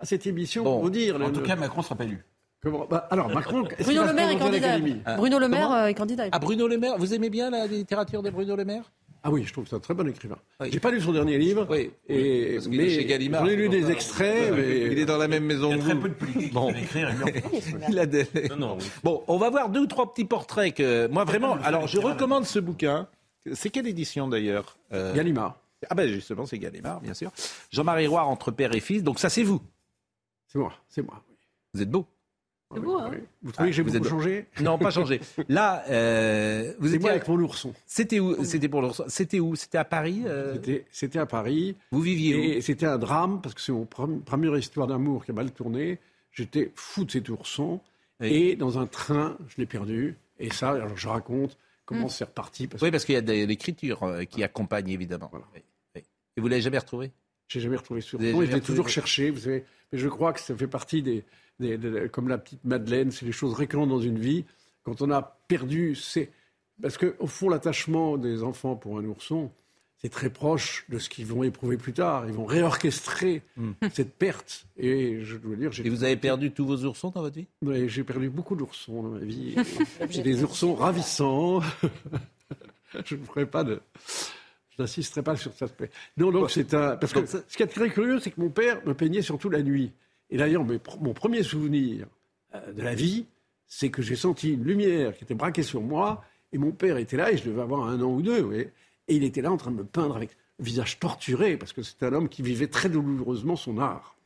à cette émission Bon. pour vous dire. En le- tout le- cas, Macron sera pas élu. comment- bah, alors, Macron, Bruno Le Maire est candidat. Bruno Le Maire est candidat. Ah, Bruno Le Maire, vous aimez bien la littérature de Bruno Le Maire? Ah oui, je trouve que c'est un très bon écrivain. Oui. J'ai pas lu son dernier livre. Oui, et, parce qu'il mais est chez Gallimard. J'en ai lu des extraits, mais Il est dans la même maison Il y a très peu de politiques Bon. qui peuvent écrire. et lui, en- Il a des- Non, non, oui. Bon, on va voir deux ou trois petits portraits que moi vraiment. Alors, je recommande ce bouquin. C'est quelle édition d'ailleurs Euh, Gallimard. Ah ben justement, c'est Gallimard, bien sûr. Jean-Marie Roire entre père et fils. Donc ça, c'est vous. C'est moi, c'est moi. oui. Vous êtes beau. C'est beau, hein. Vous trouvez que j'ai vous beaucoup êtes- changé? Non, pas changé. Là, euh, vous étiez. moi avec mon ourson. C'était où? C'était pour l'ours. C'était où? C'était à Paris. euh, C'était- à Paris. Vous viviez où? Et c'était un drame parce que c'est mon première histoire d'amour qui a mal tourné. J'étais fou de cet ourson. Et dans un train, je l'ai perdu. Et ça, alors je raconte comment c'est reparti. Parce Oui, parce qu'il y a des- l'écriture euh, qui accompagne évidemment. Voilà. Oui, oui. Et vous l'avez jamais retrouvé j'ai jamais retrouvé ce ourson. Je l'ai toujours cherché, vous savez. Mais je crois que ça fait partie des, des- comme la petite Madeleine. C'est des choses récurrentes dans une vie. Quand on a perdu, c'est parce que au fond, l'attachement des enfants pour un ourson, c'est très proche de ce qu'ils vont éprouver plus tard. Ils vont réorchestrer cette perte. Et je dois dire, j'ai Hmm. Et vous avez perdu tous vos oursons dans votre vie? Ouais, J'ai perdu beaucoup d'oursons dans ma vie. Et des de- oursons ravissants. je ne ferai pas de. Je n'insisterai pas sur cet aspect. Non, donc c'est un. Parce que ce qui est très curieux, c'est que mon père me peignait surtout la nuit. Et d'ailleurs, mon premier souvenir euh, de la vie, c'est que j'ai senti une lumière qui était braquée sur moi. Et mon père était là, et je devais avoir un an ou deux, et il était là en train de me peindre avec le visage torturé, parce que c'était un homme qui vivait très douloureusement son art.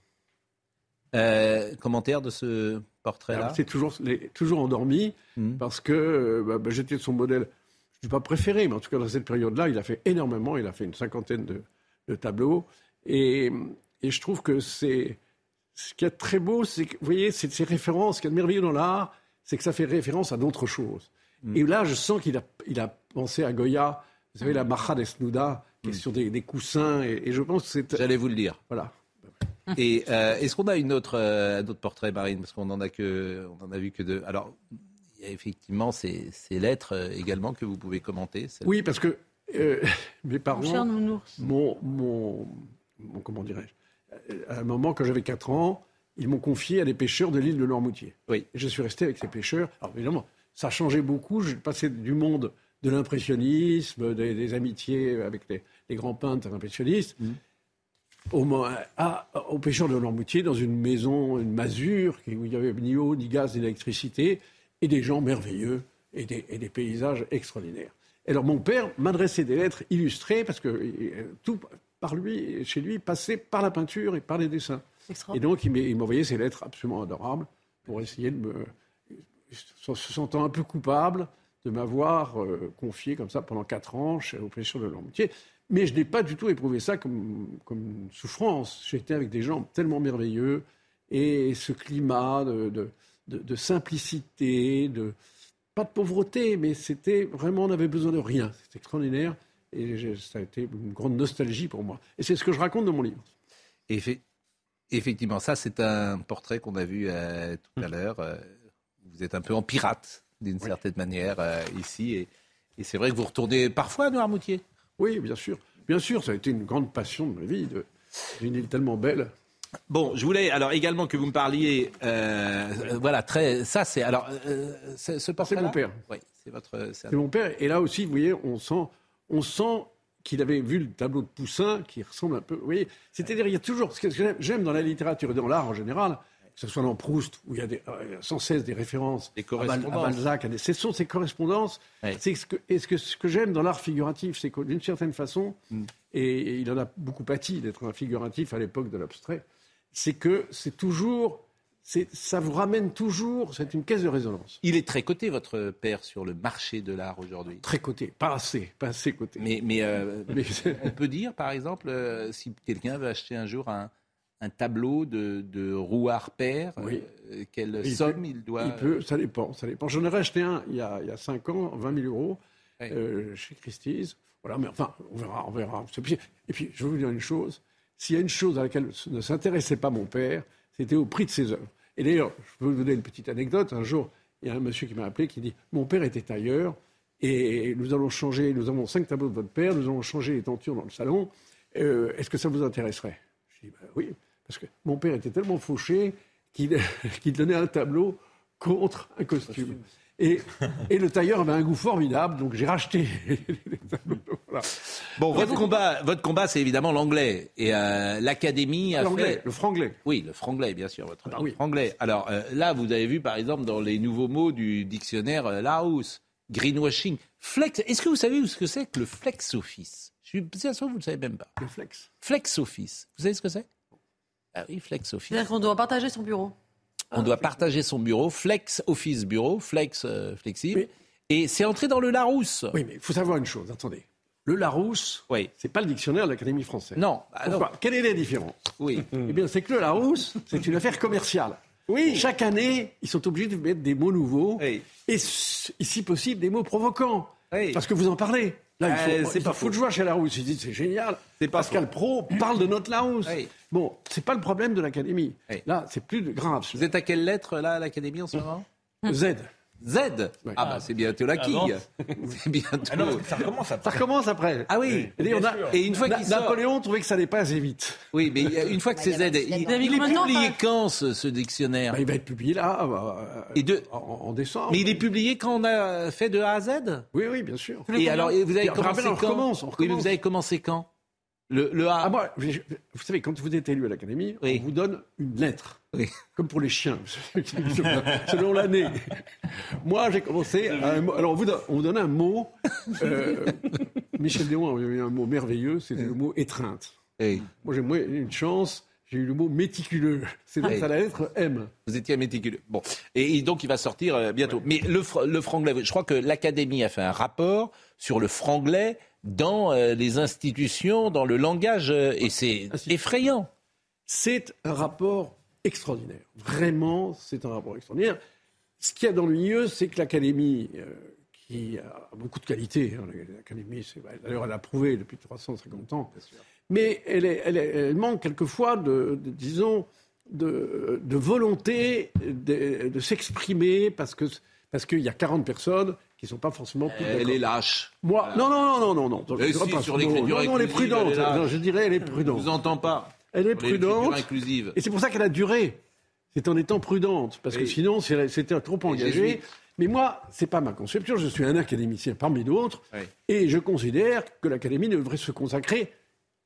Euh, commentaire de ce portrait-là C'est toujours, toujours endormi, parce que euh, bah, bah, j'étais son modèle, je ne dis pas préféré, mais en tout cas dans cette période-là, il a fait énormément, il a fait une cinquantaine de, de tableaux. Et, et je trouve que c'est. Ce qui est très beau, c'est que, vous voyez, c'est ces références, ce qui est merveilleux dans l'art, c'est que ça fait référence à d'autres choses. Et là, je sens qu'il a, il a pensé à Goya, vous savez, la Maja Desnuda, qui est sur des, des coussins, et, et je pense que c'est. J'allais vous le dire. Voilà. Et euh, est-ce qu'on a une autre, euh, un autre portrait, Marine? Parce qu'on en a que, on en a vu que deux. Alors, il y a effectivement ces, ces lettres euh, également que vous pouvez commenter. Oui, parce que euh, mes parents. cher nounours. Mon, mon, mon- comment dirais-je À un moment, quand j'avais 4 ans, ils m'ont confié à des pêcheurs de l'île de Noirmoutier. Oui. Et je suis resté avec ces pêcheurs. Alors évidemment, ça a changé beaucoup. J'ai passé du monde de l'impressionnisme, des, des amitiés avec les, les grands peintres impressionnistes, au, mo- à- aux pêcheurs de Noirmoutier, dans une maison, une masure, où il n'y avait ni eau, ni gaz, ni électricité, et des gens merveilleux et des, et des paysages extraordinaires. Alors mon père m'adressait des lettres illustrées, parce que euh, tout par lui, chez lui, passait par la peinture et par les dessins. Et donc il m'envoyait ces lettres absolument adorables pour essayer de me, se sentant un peu coupable de m'avoir euh, confié comme ça pendant quatre ans chez, aux pêcheurs de l'Amitié. Mais je n'ai pas du tout éprouvé ça comme, comme une souffrance. J'étais avec des gens tellement merveilleux et ce climat de, de, de- de simplicité, de, pas de pauvreté, mais c'était vraiment, on avait besoin de rien. C'était extraordinaire et ça a été une grande nostalgie pour moi. Et c'est ce que je raconte dans mon livre. Effe- Effectivement, ça c'est un portrait qu'on a vu euh, tout à Hum. l'heure. Euh, vous êtes un peu en pirate d'une certaine manière euh, ici, et, et c'est vrai que vous retournez parfois à Noirmoutier. Oui, bien sûr. Bien sûr, ça a été une grande passion de ma vie. de- Une île tellement belle. Bon, je voulais alors également que vous me parliez. voilà, très. Ça c'est alors ce portrait. mon père. Oui, c'est votre. c'est C'est mon père. Et là aussi, vous voyez, on sent, on sent qu'il avait vu le tableau de Poussin qui ressemble un peu. Vous voyez, c'est-à-dire, il y a toujours. Ce que j'aime- dans la littérature et dans l'art en général, que ce soit dans Proust, où il y a des- euh, sans cesse des références Des à, Bal- à correspondances. Balzac, à des- ce sont ces correspondances. C'est ce que, et ce que, ce que j'aime dans l'art figuratif, c'est que d'une certaine façon, Mm. et, et il en a beaucoup pâti d'être un figuratif à l'époque de l'abstrait, c'est que c'est toujours. Ça vous ramène toujours, c'est une caisse de résonance. Il est très coté votre père sur le marché de l'art aujourd'hui. Très coté, pas assez, pas assez coté. Mais, mais, euh, Mais- on peut dire, par exemple, euh, si quelqu'un veut acheter un jour un, un tableau de, de Rouard père, Oui. euh, quelle Il somme peut- il doit. Il peut, ça dépend, ça dépend. J'en ai racheté un il y a, il y a 5 ans, 20 000 euros, Oui. chez Christie's. Voilà, mais enfin, on verra, on verra. Et puis, je vais vous dire une chose. S'il y a une chose à laquelle ne s'intéressait pas mon père, c'était au prix de ses œuvres. Et d'ailleurs, je peux vous donner une petite anecdote. Un jour, il y a un monsieur qui m'a appelé qui dit Mon père était tailleur et nous allons changer, nous avons cinq tableaux de votre père, nous allons changer les tentures dans le salon. Euh, Est-ce que ça vous intéresserait? Je dis Ben oui, parce que mon père était tellement fauché qu'il donnait un tableau contre un costume. Et, et le tailleur avait un goût formidable, donc j'ai racheté les tableaux. Voilà. Bon, votre combat, votre combat, c'est évidemment l'anglais. Et euh, l'académie a L'anglais, fait. le franglais. Oui, le franglais, bien sûr, votre Ah bah oui. franglais. Alors euh, là, vous avez vu, par exemple, dans les nouveaux mots du dictionnaire euh, Larousse, greenwashing, flex. Est-ce que vous savez ce que c'est que le flex office? Je suis sûr que vous ne le savez même pas. Le flex. Flex office. Vous savez ce que c'est? Ah oui, flex office. C'est-à-dire qu'on doit partager son bureau. On doit partager son bureau, flex office bureau, flex euh, flexible. Et c'est entré dans le Larousse. Oui, mais il faut savoir une chose, attendez. Le Larousse, oui. c'est pas le dictionnaire de l'Académie française. Non. bah non. Pourquoi Quelle est la différence Oui. Eh bien, c'est que le Larousse, c'est une affaire commerciale. Oui. Chaque année, ils sont obligés de mettre des mots nouveaux Oui. et, si possible, des mots provocants. Oui. Parce que vous en parlez. Il Euh, c'est il pas faut de joie chez Larousse. Ils disent c'est génial. C'est pas Pascal Pro parle de notre Larousse. Oui. Bon, c'est pas le problème de l'Académie. Oui. Là, c'est plus grave. Vous êtes à quelle lettre, là, à l'Académie, en ce moment? Z. Z Ah, bah, c'est bientôt la quille. C'est bientôt. Ah non, ça recommence après. Ça recommence après. Ah oui. Et, on a- Et une fois qu'il sort- Napoléon trouvait que ça allait pas assez vite. Oui, mais il une fois que c'est Z, il, avez il est publié quand ce, ce dictionnaire Bah, il va être publié là, euh, Et de- en, en décembre. Mais il est publié quand on a fait de A à Z? Oui, oui, bien sûr. Et alors, et vous avez commencé on quand recommence, on Oui, mais recommence. vous avez commencé quand? Le, le A. Ah, moi, vous savez, quand vous êtes élu à l'Académie, on vous donne une lettre. Comme pour les chiens, selon l'année. Moi, j'ai commencé à un mot. Alors, on vous donne, un mot. euh, Michel Déon avait eu un mot merveilleux, c'était le mot étreinte. Moi, j'ai moins une chance, j'ai eu le mot méticuleux. C'est à la lettre M. Vous étiez méticuleux. Bon. Et, et donc, il va sortir euh, bientôt. Mais le, fr- le franglais, je crois que l'Académie a fait un rapport sur le franglais dans euh, les institutions, dans le langage, euh, et c'est effrayant. C'est un rapport extraordinaire. Vraiment, c'est un rapport extraordinaire. Ce qu'il y a dans le milieu, c'est que l'Académie, euh, qui a beaucoup de qualités, hein, l'Académie, c'est- d'ailleurs, elle a prouvé depuis 350 ans, mais elle, est- elle est- elle manque quelquefois de, de- disons, de, de volonté de, de s'exprimer parce que parce qu'il y a 40 personnes qui ne sont pas forcément Elle est lâche. Moi, non, non, non, non, non, non. Je si, pas sur l'écriture non, non, elle est prudente. Non, je dirais, elle est prudente. Je vous entends pas. Elle est prudente. inclusive. Et c'est pour ça qu'elle a duré. C'est en étant prudente. Parce que sinon, c'était trop engagé. Mais moi, c'est pas ma conception. Je suis un académicien parmi d'autres. Oui. Et je considère que l'Académie ne devrait se consacrer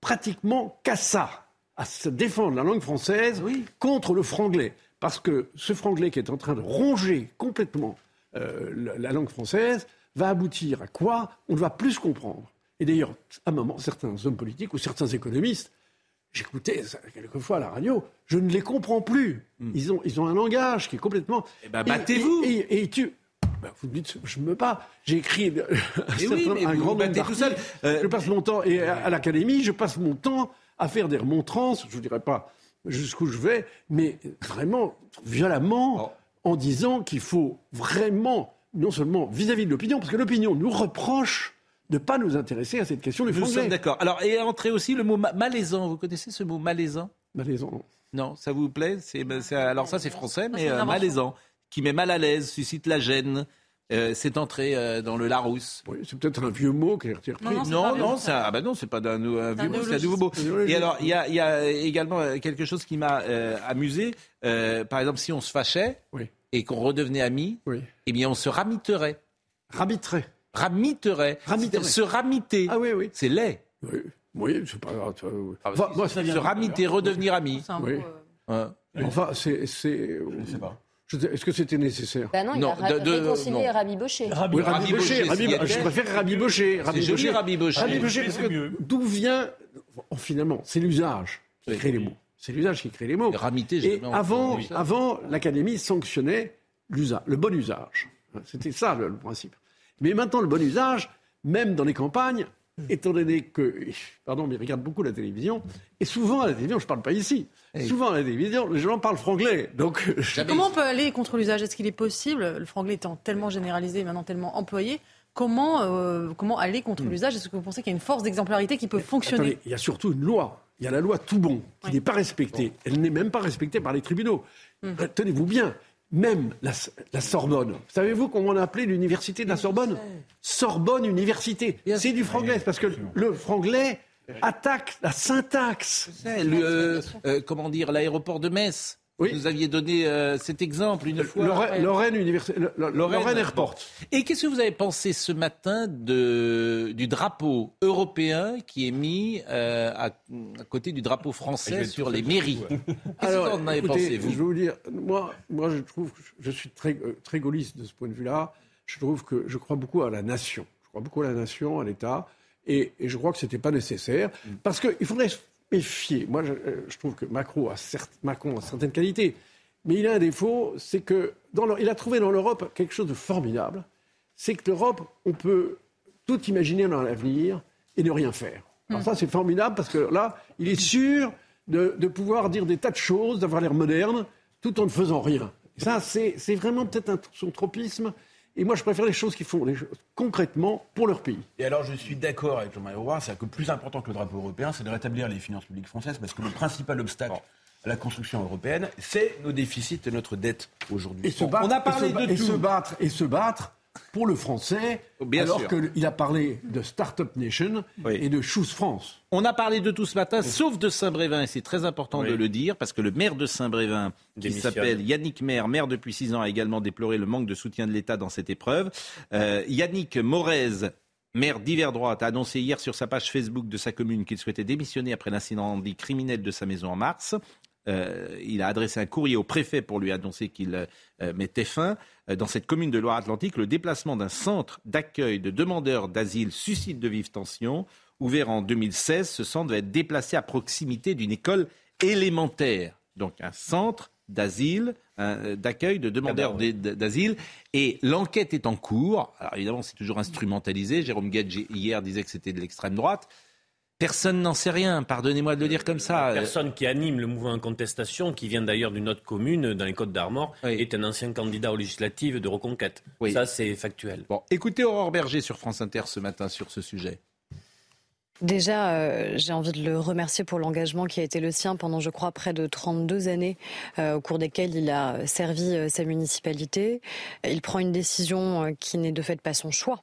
pratiquement qu'à ça, à se défendre la langue française contre le franglais. Parce que ce franglais qui est en train de ronger complètement euh, la, la langue française va aboutir à quoi? On ne va plus se comprendre. Et d'ailleurs, à un moment, certains hommes politiques ou certains économistes, j'écoutais quelquefois à la radio, je ne les comprends plus. Ils, ont, ils ont un langage qui est complètement... Eh ben, battez-vous. Et, et- et tu... Ben, vous me dites, je me bats. J'ai écrit un, oui, certain- mais un vous grand vous nombre battez tout d'articles. seul. Euh, je passe mon temps, et à, à l'académie, je passe mon temps à faire des remontrances, je ne dirais pas jusqu'où je vais, mais vraiment violemment, en disant qu'il faut vraiment, non seulement vis-à-vis de l'opinion, parce que l'opinion nous reproche ne pas nous intéresser à cette question du Nous franglais. sommes d'accord. Alors, et entré aussi le mot ma- malaisant. Vous connaissez ce mot malaisant? Malaisant, non. Non, ça vous plaît? C'est- ben, c'est- Alors ça, c'est français, mais euh, malaisant, qui met mal à l'aise, suscite la gêne. Euh, c'est entré euh, dans le Larousse. Oui, c'est peut-être un vieux mot qui a été repris. Non, non, c'est pas Non, un vieux non, mot, c'est un, ah bah non, c'est pas un vieux mot, c'est un nouveau mot. Et alors, il y a, il y a également euh, quelque chose qui m'a euh, amusé. Euh, par exemple, si on se fâchait Oui. et qu'on redevenait amis, Oui. eh bien, on se ramiterait. Rabitrait. Ramiterait. Ramiterait. Se ramiter. Ah oui, oui. C'est laid. Oui, oui c'est pas grave. oui. Ah, Enfin, moi, se ramiter, redevenir ami. Oui. euh, Ouais. Enfin, c'est. c'est- Je sais pas. Est-ce que c'était nécessaire? Bah non, il Non, a de- de- réconcilié. Oui, Rabbi Bochet. S'il y je préfère Rabbi Bochet. Joli, Bochet. Rabbi Bochet. Rabbi Bochet, parce que d'où vient. bon, finalement, c'est l'usage qui Oui. crée les mots. C'est l'usage qui crée les mots. Et ramiter, j'ai Et avant, avant l'Académie sanctionnait l'usage, le bon usage. C'était ça le, le principe. Mais maintenant, le bon usage, même dans les campagnes, étant donné que, pardon, mais ils regardent beaucoup la télévision, et souvent à la télévision, je ne parle pas ici, souvent à la télévision, les gens parlent franglais. Donc, Comment on peut aller contre l'usage? Est-ce qu'il est possible, le franglais étant tellement généralisé et maintenant tellement employé, comment, euh, comment aller contre l'usage? Est-ce que vous pensez qu'il y a une force d'exemplarité qui peut fonctionner? Attendez, il y a surtout une loi. Il y a la loi tout bon qui n'est pas respectée. Elle n'est même pas respectée par les tribunaux. Hum. Euh, Tenez-vous bien, même la, la Sorbonne. Savez-vous comment on a appelé l'université de la Sorbonne Sorbonne Université. C'est du franglais, parce que le franglais attaque la syntaxe. Le, euh, euh, comment dire, l'aéroport de Metz. Oui. Vous aviez donné euh, cet exemple une fois. Lorraine, Lorraine, Lo- Lorraine. Lorraine Airport. Et qu'est-ce que vous avez pensé ce matin de, du drapeau européen qui est mis euh, à, à côté du drapeau français sur les mairies? Ouais. Qu'est-ce que vous en avez écoutez, pensé, vous? Je vais vous dire, moi, moi je trouve, que je suis très, euh, très gaulliste de ce point de vue-là. Je trouve que je crois beaucoup à la nation. Je crois beaucoup à la nation, à l'État. Et, et je crois que ce n'était pas nécessaire. Mm. Parce qu'il faudrait méfier. Moi, je, euh, je trouve que Macron a, certes- Macron a certaines qualités. Mais il a un défaut, c'est que dans le- il a trouvé dans l'Europe quelque chose de formidable. C'est que l'Europe, on peut tout imaginer dans l'avenir et ne rien faire. Alors ça, c'est formidable parce que là, il est sûr de, de pouvoir dire des tas de choses, d'avoir l'air moderne, tout en ne faisant rien. Et ça, c'est vraiment peut-être son tropisme. Et moi, je préfère les choses qui font les choses concrètement pour leur pays. Et alors, je suis d'accord avec Jean-Marie Aurore, c'est que plus important que le drapeau européen, c'est de rétablir les finances publiques françaises, parce que le principal obstacle à la construction européenne, c'est nos déficits et notre dette aujourd'hui. Et se Bon, battre, on a parlé et se, de et tout. se battre et se battre pour le français, Bien alors qu'il a parlé de Startup Nation Oui. et de Choose France. On a parlé de tout ce matin, sauf de Saint-Brévin, et c'est très important Oui. de le dire, parce que le maire de Saint-Brévin, qui s'appelle Yannick Maire, maire depuis six ans, a également déploré le manque de soutien de l'État dans cette épreuve. Euh, Yannick Morez maire d'hiver droite, a annoncé hier sur sa page Facebook de sa commune qu'il souhaitait démissionner après l'incident criminel de sa maison en mars. Euh, il a adressé un courrier au préfet pour lui annoncer qu'il euh, mettait fin. Euh, dans cette commune de Loire-Atlantique, le déplacement d'un centre d'accueil de demandeurs d'asile suscite de vives tensions. Ouvert en 2016, ce centre va être déplacé à proximité d'une école élémentaire. Donc un centre d'asile, d'accueil de demandeurs d'asile. Et l'enquête est en cours. Alors évidemment, c'est toujours instrumentalisé. Jérôme Gage hier disait que c'était de l'extrême droite. Personne n'en sait rien, pardonnez-moi de le dire comme ça. personne qui anime le mouvement en contestation, qui vient d'ailleurs d'une autre commune dans les Côtes d'Armor, est un ancien candidat aux législatives de reconquête. Ça, c'est factuel. Bon, écoutez Aurore Berger sur France Inter ce matin sur ce sujet. Déjà, euh, j'ai envie de le remercier pour l'engagement qui a été le sien pendant, je crois, près de 32 années, euh, au cours desquelles il a servi euh, sa municipalité. Il prend une décision qui n'est de fait pas son choix.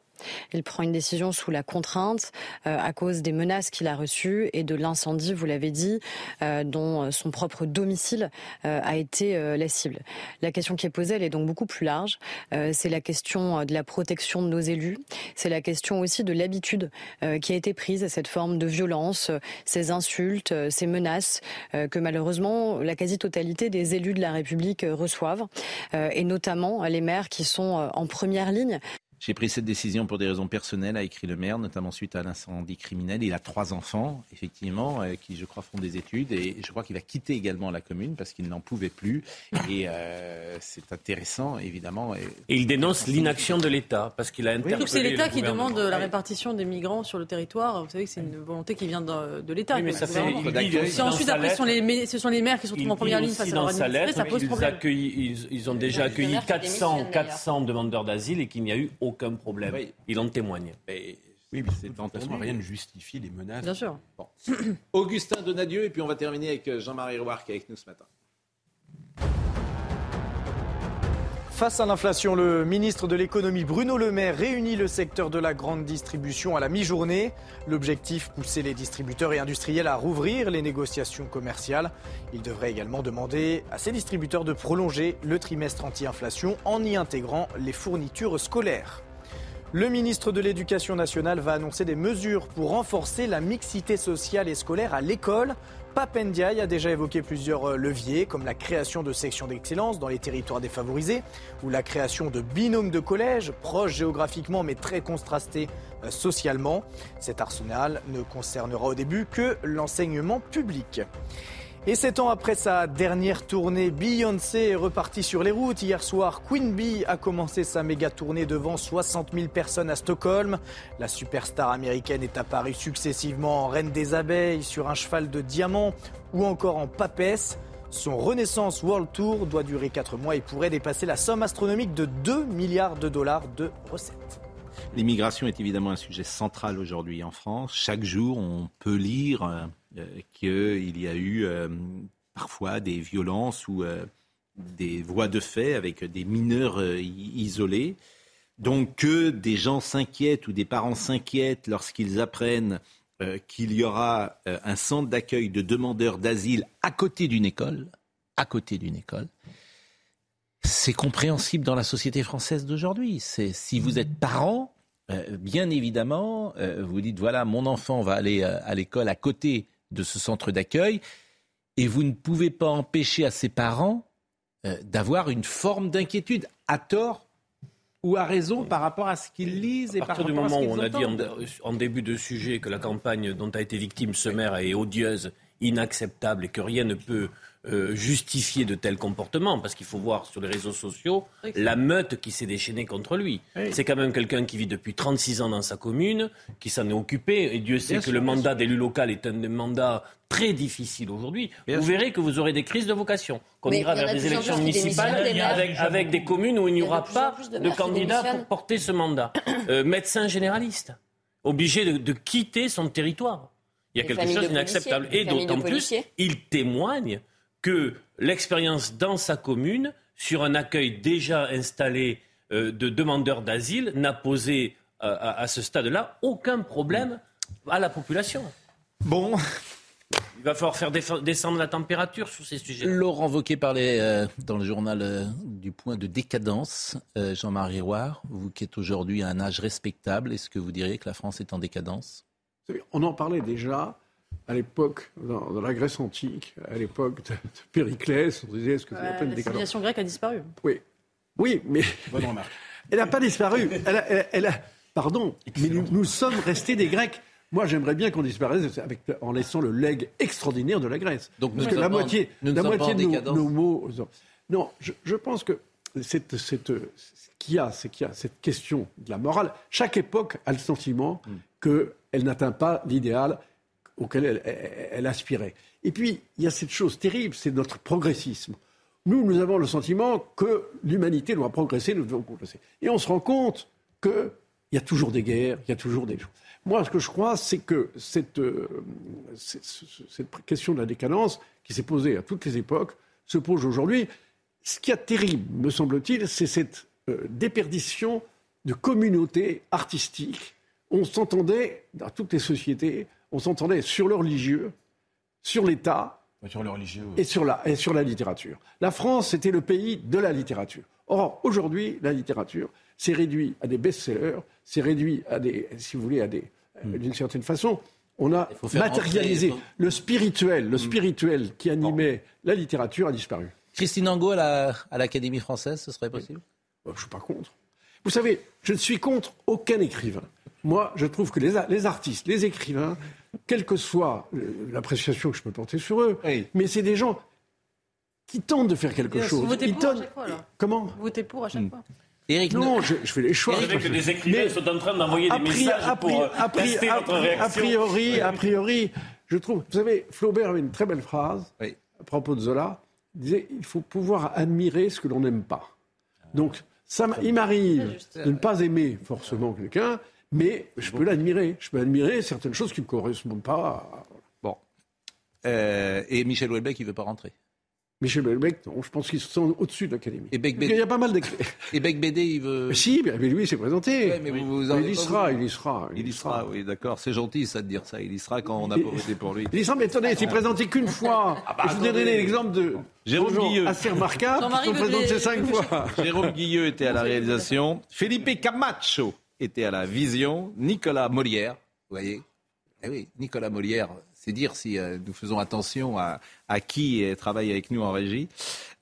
Il prend une décision sous la contrainte euh, à cause des menaces qu'il a reçues et de l'incendie, vous l'avez dit, euh, dont son propre domicile euh, a été la cible. La question qui est posée, elle est donc beaucoup plus large. c'est la question de la protection de nos élus. C'est la question aussi de l'habitude qui a été prise à cette forme de violence, ces insultes, ces menaces que malheureusement la quasi-totalité des élus de la République reçoivent, et notamment les maires qui sont en première ligne. J'ai pris cette décision pour des raisons personnelles, a écrit le maire, notamment suite à l'incendie criminel. Il a trois enfants, effectivement, euh, qui, je crois, font des études. Et je crois qu'il va quitter également la commune parce qu'il n'en pouvait plus. Et euh, c'est intéressant, évidemment. Et, il dénonce l'inaction de l'État parce qu'il a interpellé. c'est l'État qui demande la répartition des migrants sur le territoire. Vous savez que c'est une volonté qui vient de, l'État. Oui, mais ça fait, si ensuite, après, ce sont, les, ce sont les maires qui se retrouvent en première ligne face à leur ça pose problème. Ils, ils, ont déjà accueilli 400, 400 demandeurs d'asile et qu'il n'y a eu aucun aucun problème. Il en témoigne. oui, mais c'est façon, rien ne justifie les menaces. Bien sûr. Augustin Donadieu, et puis on va terminer avec euh, Jean-Marie Roire qui est avec nous ce matin. Face à l'inflation, le ministre de l'économie Bruno Le Maire réunit le secteur de la grande distribution à la mi-journée. L'objectif, pousser les distributeurs et industriels à rouvrir les négociations commerciales. Il devrait également demander à ces distributeurs de prolonger le trimestre anti-inflation en y intégrant les fournitures scolaires. Le ministre de l'Éducation nationale va annoncer des mesures pour renforcer la mixité sociale et scolaire à l'école. Papendiaï a déjà évoqué plusieurs euh, leviers, comme la création de sections d'excellence dans les territoires défavorisés, ou la création de binômes de collèges, proches géographiquement mais très contrastés euh, socialement. Cet arsenal ne concernera au début que l'enseignement public. Et sept ans après sa dernière tournée, Beyoncé est repartie sur les routes. Hier soir, Queen Bee a commencé sa méga tournée devant 60 000 personnes à Stockholm. La superstar américaine est apparue successivement en reine des abeilles, sur un cheval de diamant ou encore en papesse. Son Renaissance World Tour doit durer 4 mois et pourrait dépasser la somme astronomique de 2 milliards de dollars de recettes. L'immigration est évidemment un sujet central aujourd'hui en France. Chaque jour, on peut lire euh, qu'il y a eu euh, parfois des violences ou euh, des voies de fait avec des mineurs isolés. Donc que des gens s'inquiètent ou des parents s'inquiètent lorsqu'ils apprennent qu'il y aura un centre d'accueil de demandeurs d'asile à côté d'une école, à côté d'une école, c'est compréhensible dans la société française d'aujourd'hui. C'est si vous êtes parent, bien évidemment, vous dites voilà, mon enfant va aller à l'école à côté de ce centre d'accueil, et vous ne pouvez pas empêcher à ses parents euh, d'avoir une forme d'inquiétude, à tort ou à raison par rapport à ce qu'ils lisent et à partir par du moment où on a dit en, début de sujet que la campagne dont a été victime ce maire est odieuse, inacceptable et que rien ne peut euh, justifier de tels comportements, parce qu'il faut voir sur les réseaux sociaux la meute qui s'est déchaînée contre lui. C'est quand même quelqu'un qui vit depuis 36 ans dans sa commune, qui s'en est occupé, et Dieu sait que le mandat d'élu local est un mandat très difficile aujourd'hui. Vous verrez que vous aurez des crises de vocation, qu'on ira vers des élections municipales avec, des communes où il n'y aura pas de, candidats pour porter ce mandat. Euh, médecin généraliste, obligé de, quitter son territoire. Il y a quelque chose d'inacceptable. Et d'autant plus, il témoigne que l'expérience dans sa commune, sur un accueil déjà installé euh, de demandeurs d'asile, n'a posé euh, à, ce stade-là aucun problème à la population. Bon, Il va falloir faire descendre la température sur ces sujets. Laurent Wauquiez parlait euh, dans le journal euh, du point de décadence. Euh, Jean-Marie Roire, vous qui êtes aujourd'hui à un âge respectable, est-ce que vous diriez que la France est en décadence? On en parlait déjà à l'époque, dans, la Grèce antique, à l'époque de, Périclès, on disait est-ce que c'est la La civilisation grecque a disparu. Oui, oui, mais elle n'a pas disparu. Elle a, pardon, mais nous, sommes restés des Grecs. Moi, j'aimerais bien qu'on disparaisse avec, en laissant le legs extraordinaire de la Grèce. Donc, Parce que la moitié, la moitié de nos, mots. Non, je, pense que cette, cette, ce qu'il y a, c'est qu'il y a cette question de la morale. Chaque époque a le sentiment mm. qu'elle n'atteint pas l'idéal auquel elle, aspirait. Et puis, il y a cette chose terrible, c'est notre progressisme. Nous, nous avons le sentiment que l'humanité doit progresser, nous devons progresser. Et on se rend compte qu'il y a toujours des guerres, il y a toujours des choses. Moi, ce que je crois, c'est que cette, euh, question de la décadence, qui s'est posée à toutes les époques, se pose aujourd'hui. Ce qui est terrible, me semble-t-il, c'est cette euh, déperdition de communautés artistiques. On s'entendait dans toutes les sociétés on s'entendait sur le religieux, sur l'État, sur le religieux, et, sur la, et sur la littérature. La France, c'était le pays de la littérature. Or, aujourd'hui, la littérature s'est réduite à des best-sellers, s'est réduit à des, si vous voulez, à des, hmm. d'une certaine façon, on a matérialisé le spirituel, le hmm. spirituel qui animait la littérature a disparu. Christine Angot à l'Académie française, ce serait possible? Je ne suis pas contre. Vous savez, je ne suis contre aucun écrivain. Moi, je trouve que les, les artistes, les écrivains, quelle que soit l'appréciation que je peux porter sur eux, mais c'est des gens qui tentent de faire quelque chose. Vous votez pour à chaque fois, Comment Vous votez pour à chaque hmm. fois Eric, non, je, fais les choix. Vous savez que des écrivains sont en train d'envoyer des messages pour a tester votre réaction. A priori, a priori, je trouve. Vous savez, Flaubert avait une très belle phrase à propos de Zola. Il disait il faut pouvoir admirer ce que l'on n'aime pas. Donc, ça, il m'arrive de ne pas aimer forcément quelqu'un, mais je peux l'admirer. Je peux admirer certaines choses qui ne correspondent pas. Bon. Euh, et Michel Houellebecq, il ne veut pas rentrer Michel Houellebecq, non, je pense qu'ils sont au-dessus de l'Académie. Et Bec Il y a pas mal d'écrits. Et Bec Bédé, il veut. si, mais lui, il s'est présenté. mais vous, il, y sera, il y sera, il y sera. oui, d'accord. C'est gentil, ça, de dire ça. Il y sera quand on a pas voté pour lui. Il y sera, mais attendez, il s'est présenté qu'une fois. Ah bah, je vous ai donné l'exemple de. Jérôme Guilleux. Assez remarquable. Ils sont présentés cinq fois. Jérôme Guilleux était à la réalisation. Philippe Camacho était à la vision. Nicolas Molière, vous voyez Eh oui, Nicolas Molière, c'est dire si euh, nous faisons attention à, qui travaille avec nous en régie.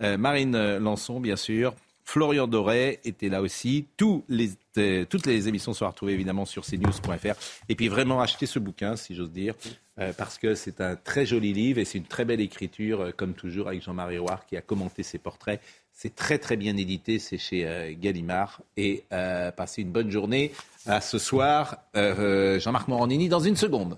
Euh, Marine Lançon, bien sûr. Florian Doré était là aussi. euh, toutes les émissions sont retrouvées évidemment sur cnews.fr. Et puis vraiment acheter ce bouquin, si j'ose dire, parce que c'est un très joli livre et c'est une très belle écriture, comme toujours avec Jean-Marie Roire qui a commenté ses portraits. C'est très très bien édité, c'est chez euh, Gallimard. Et euh, passez une bonne journée. À ce soir, euh, Jean-Marc Morandini dans une seconde.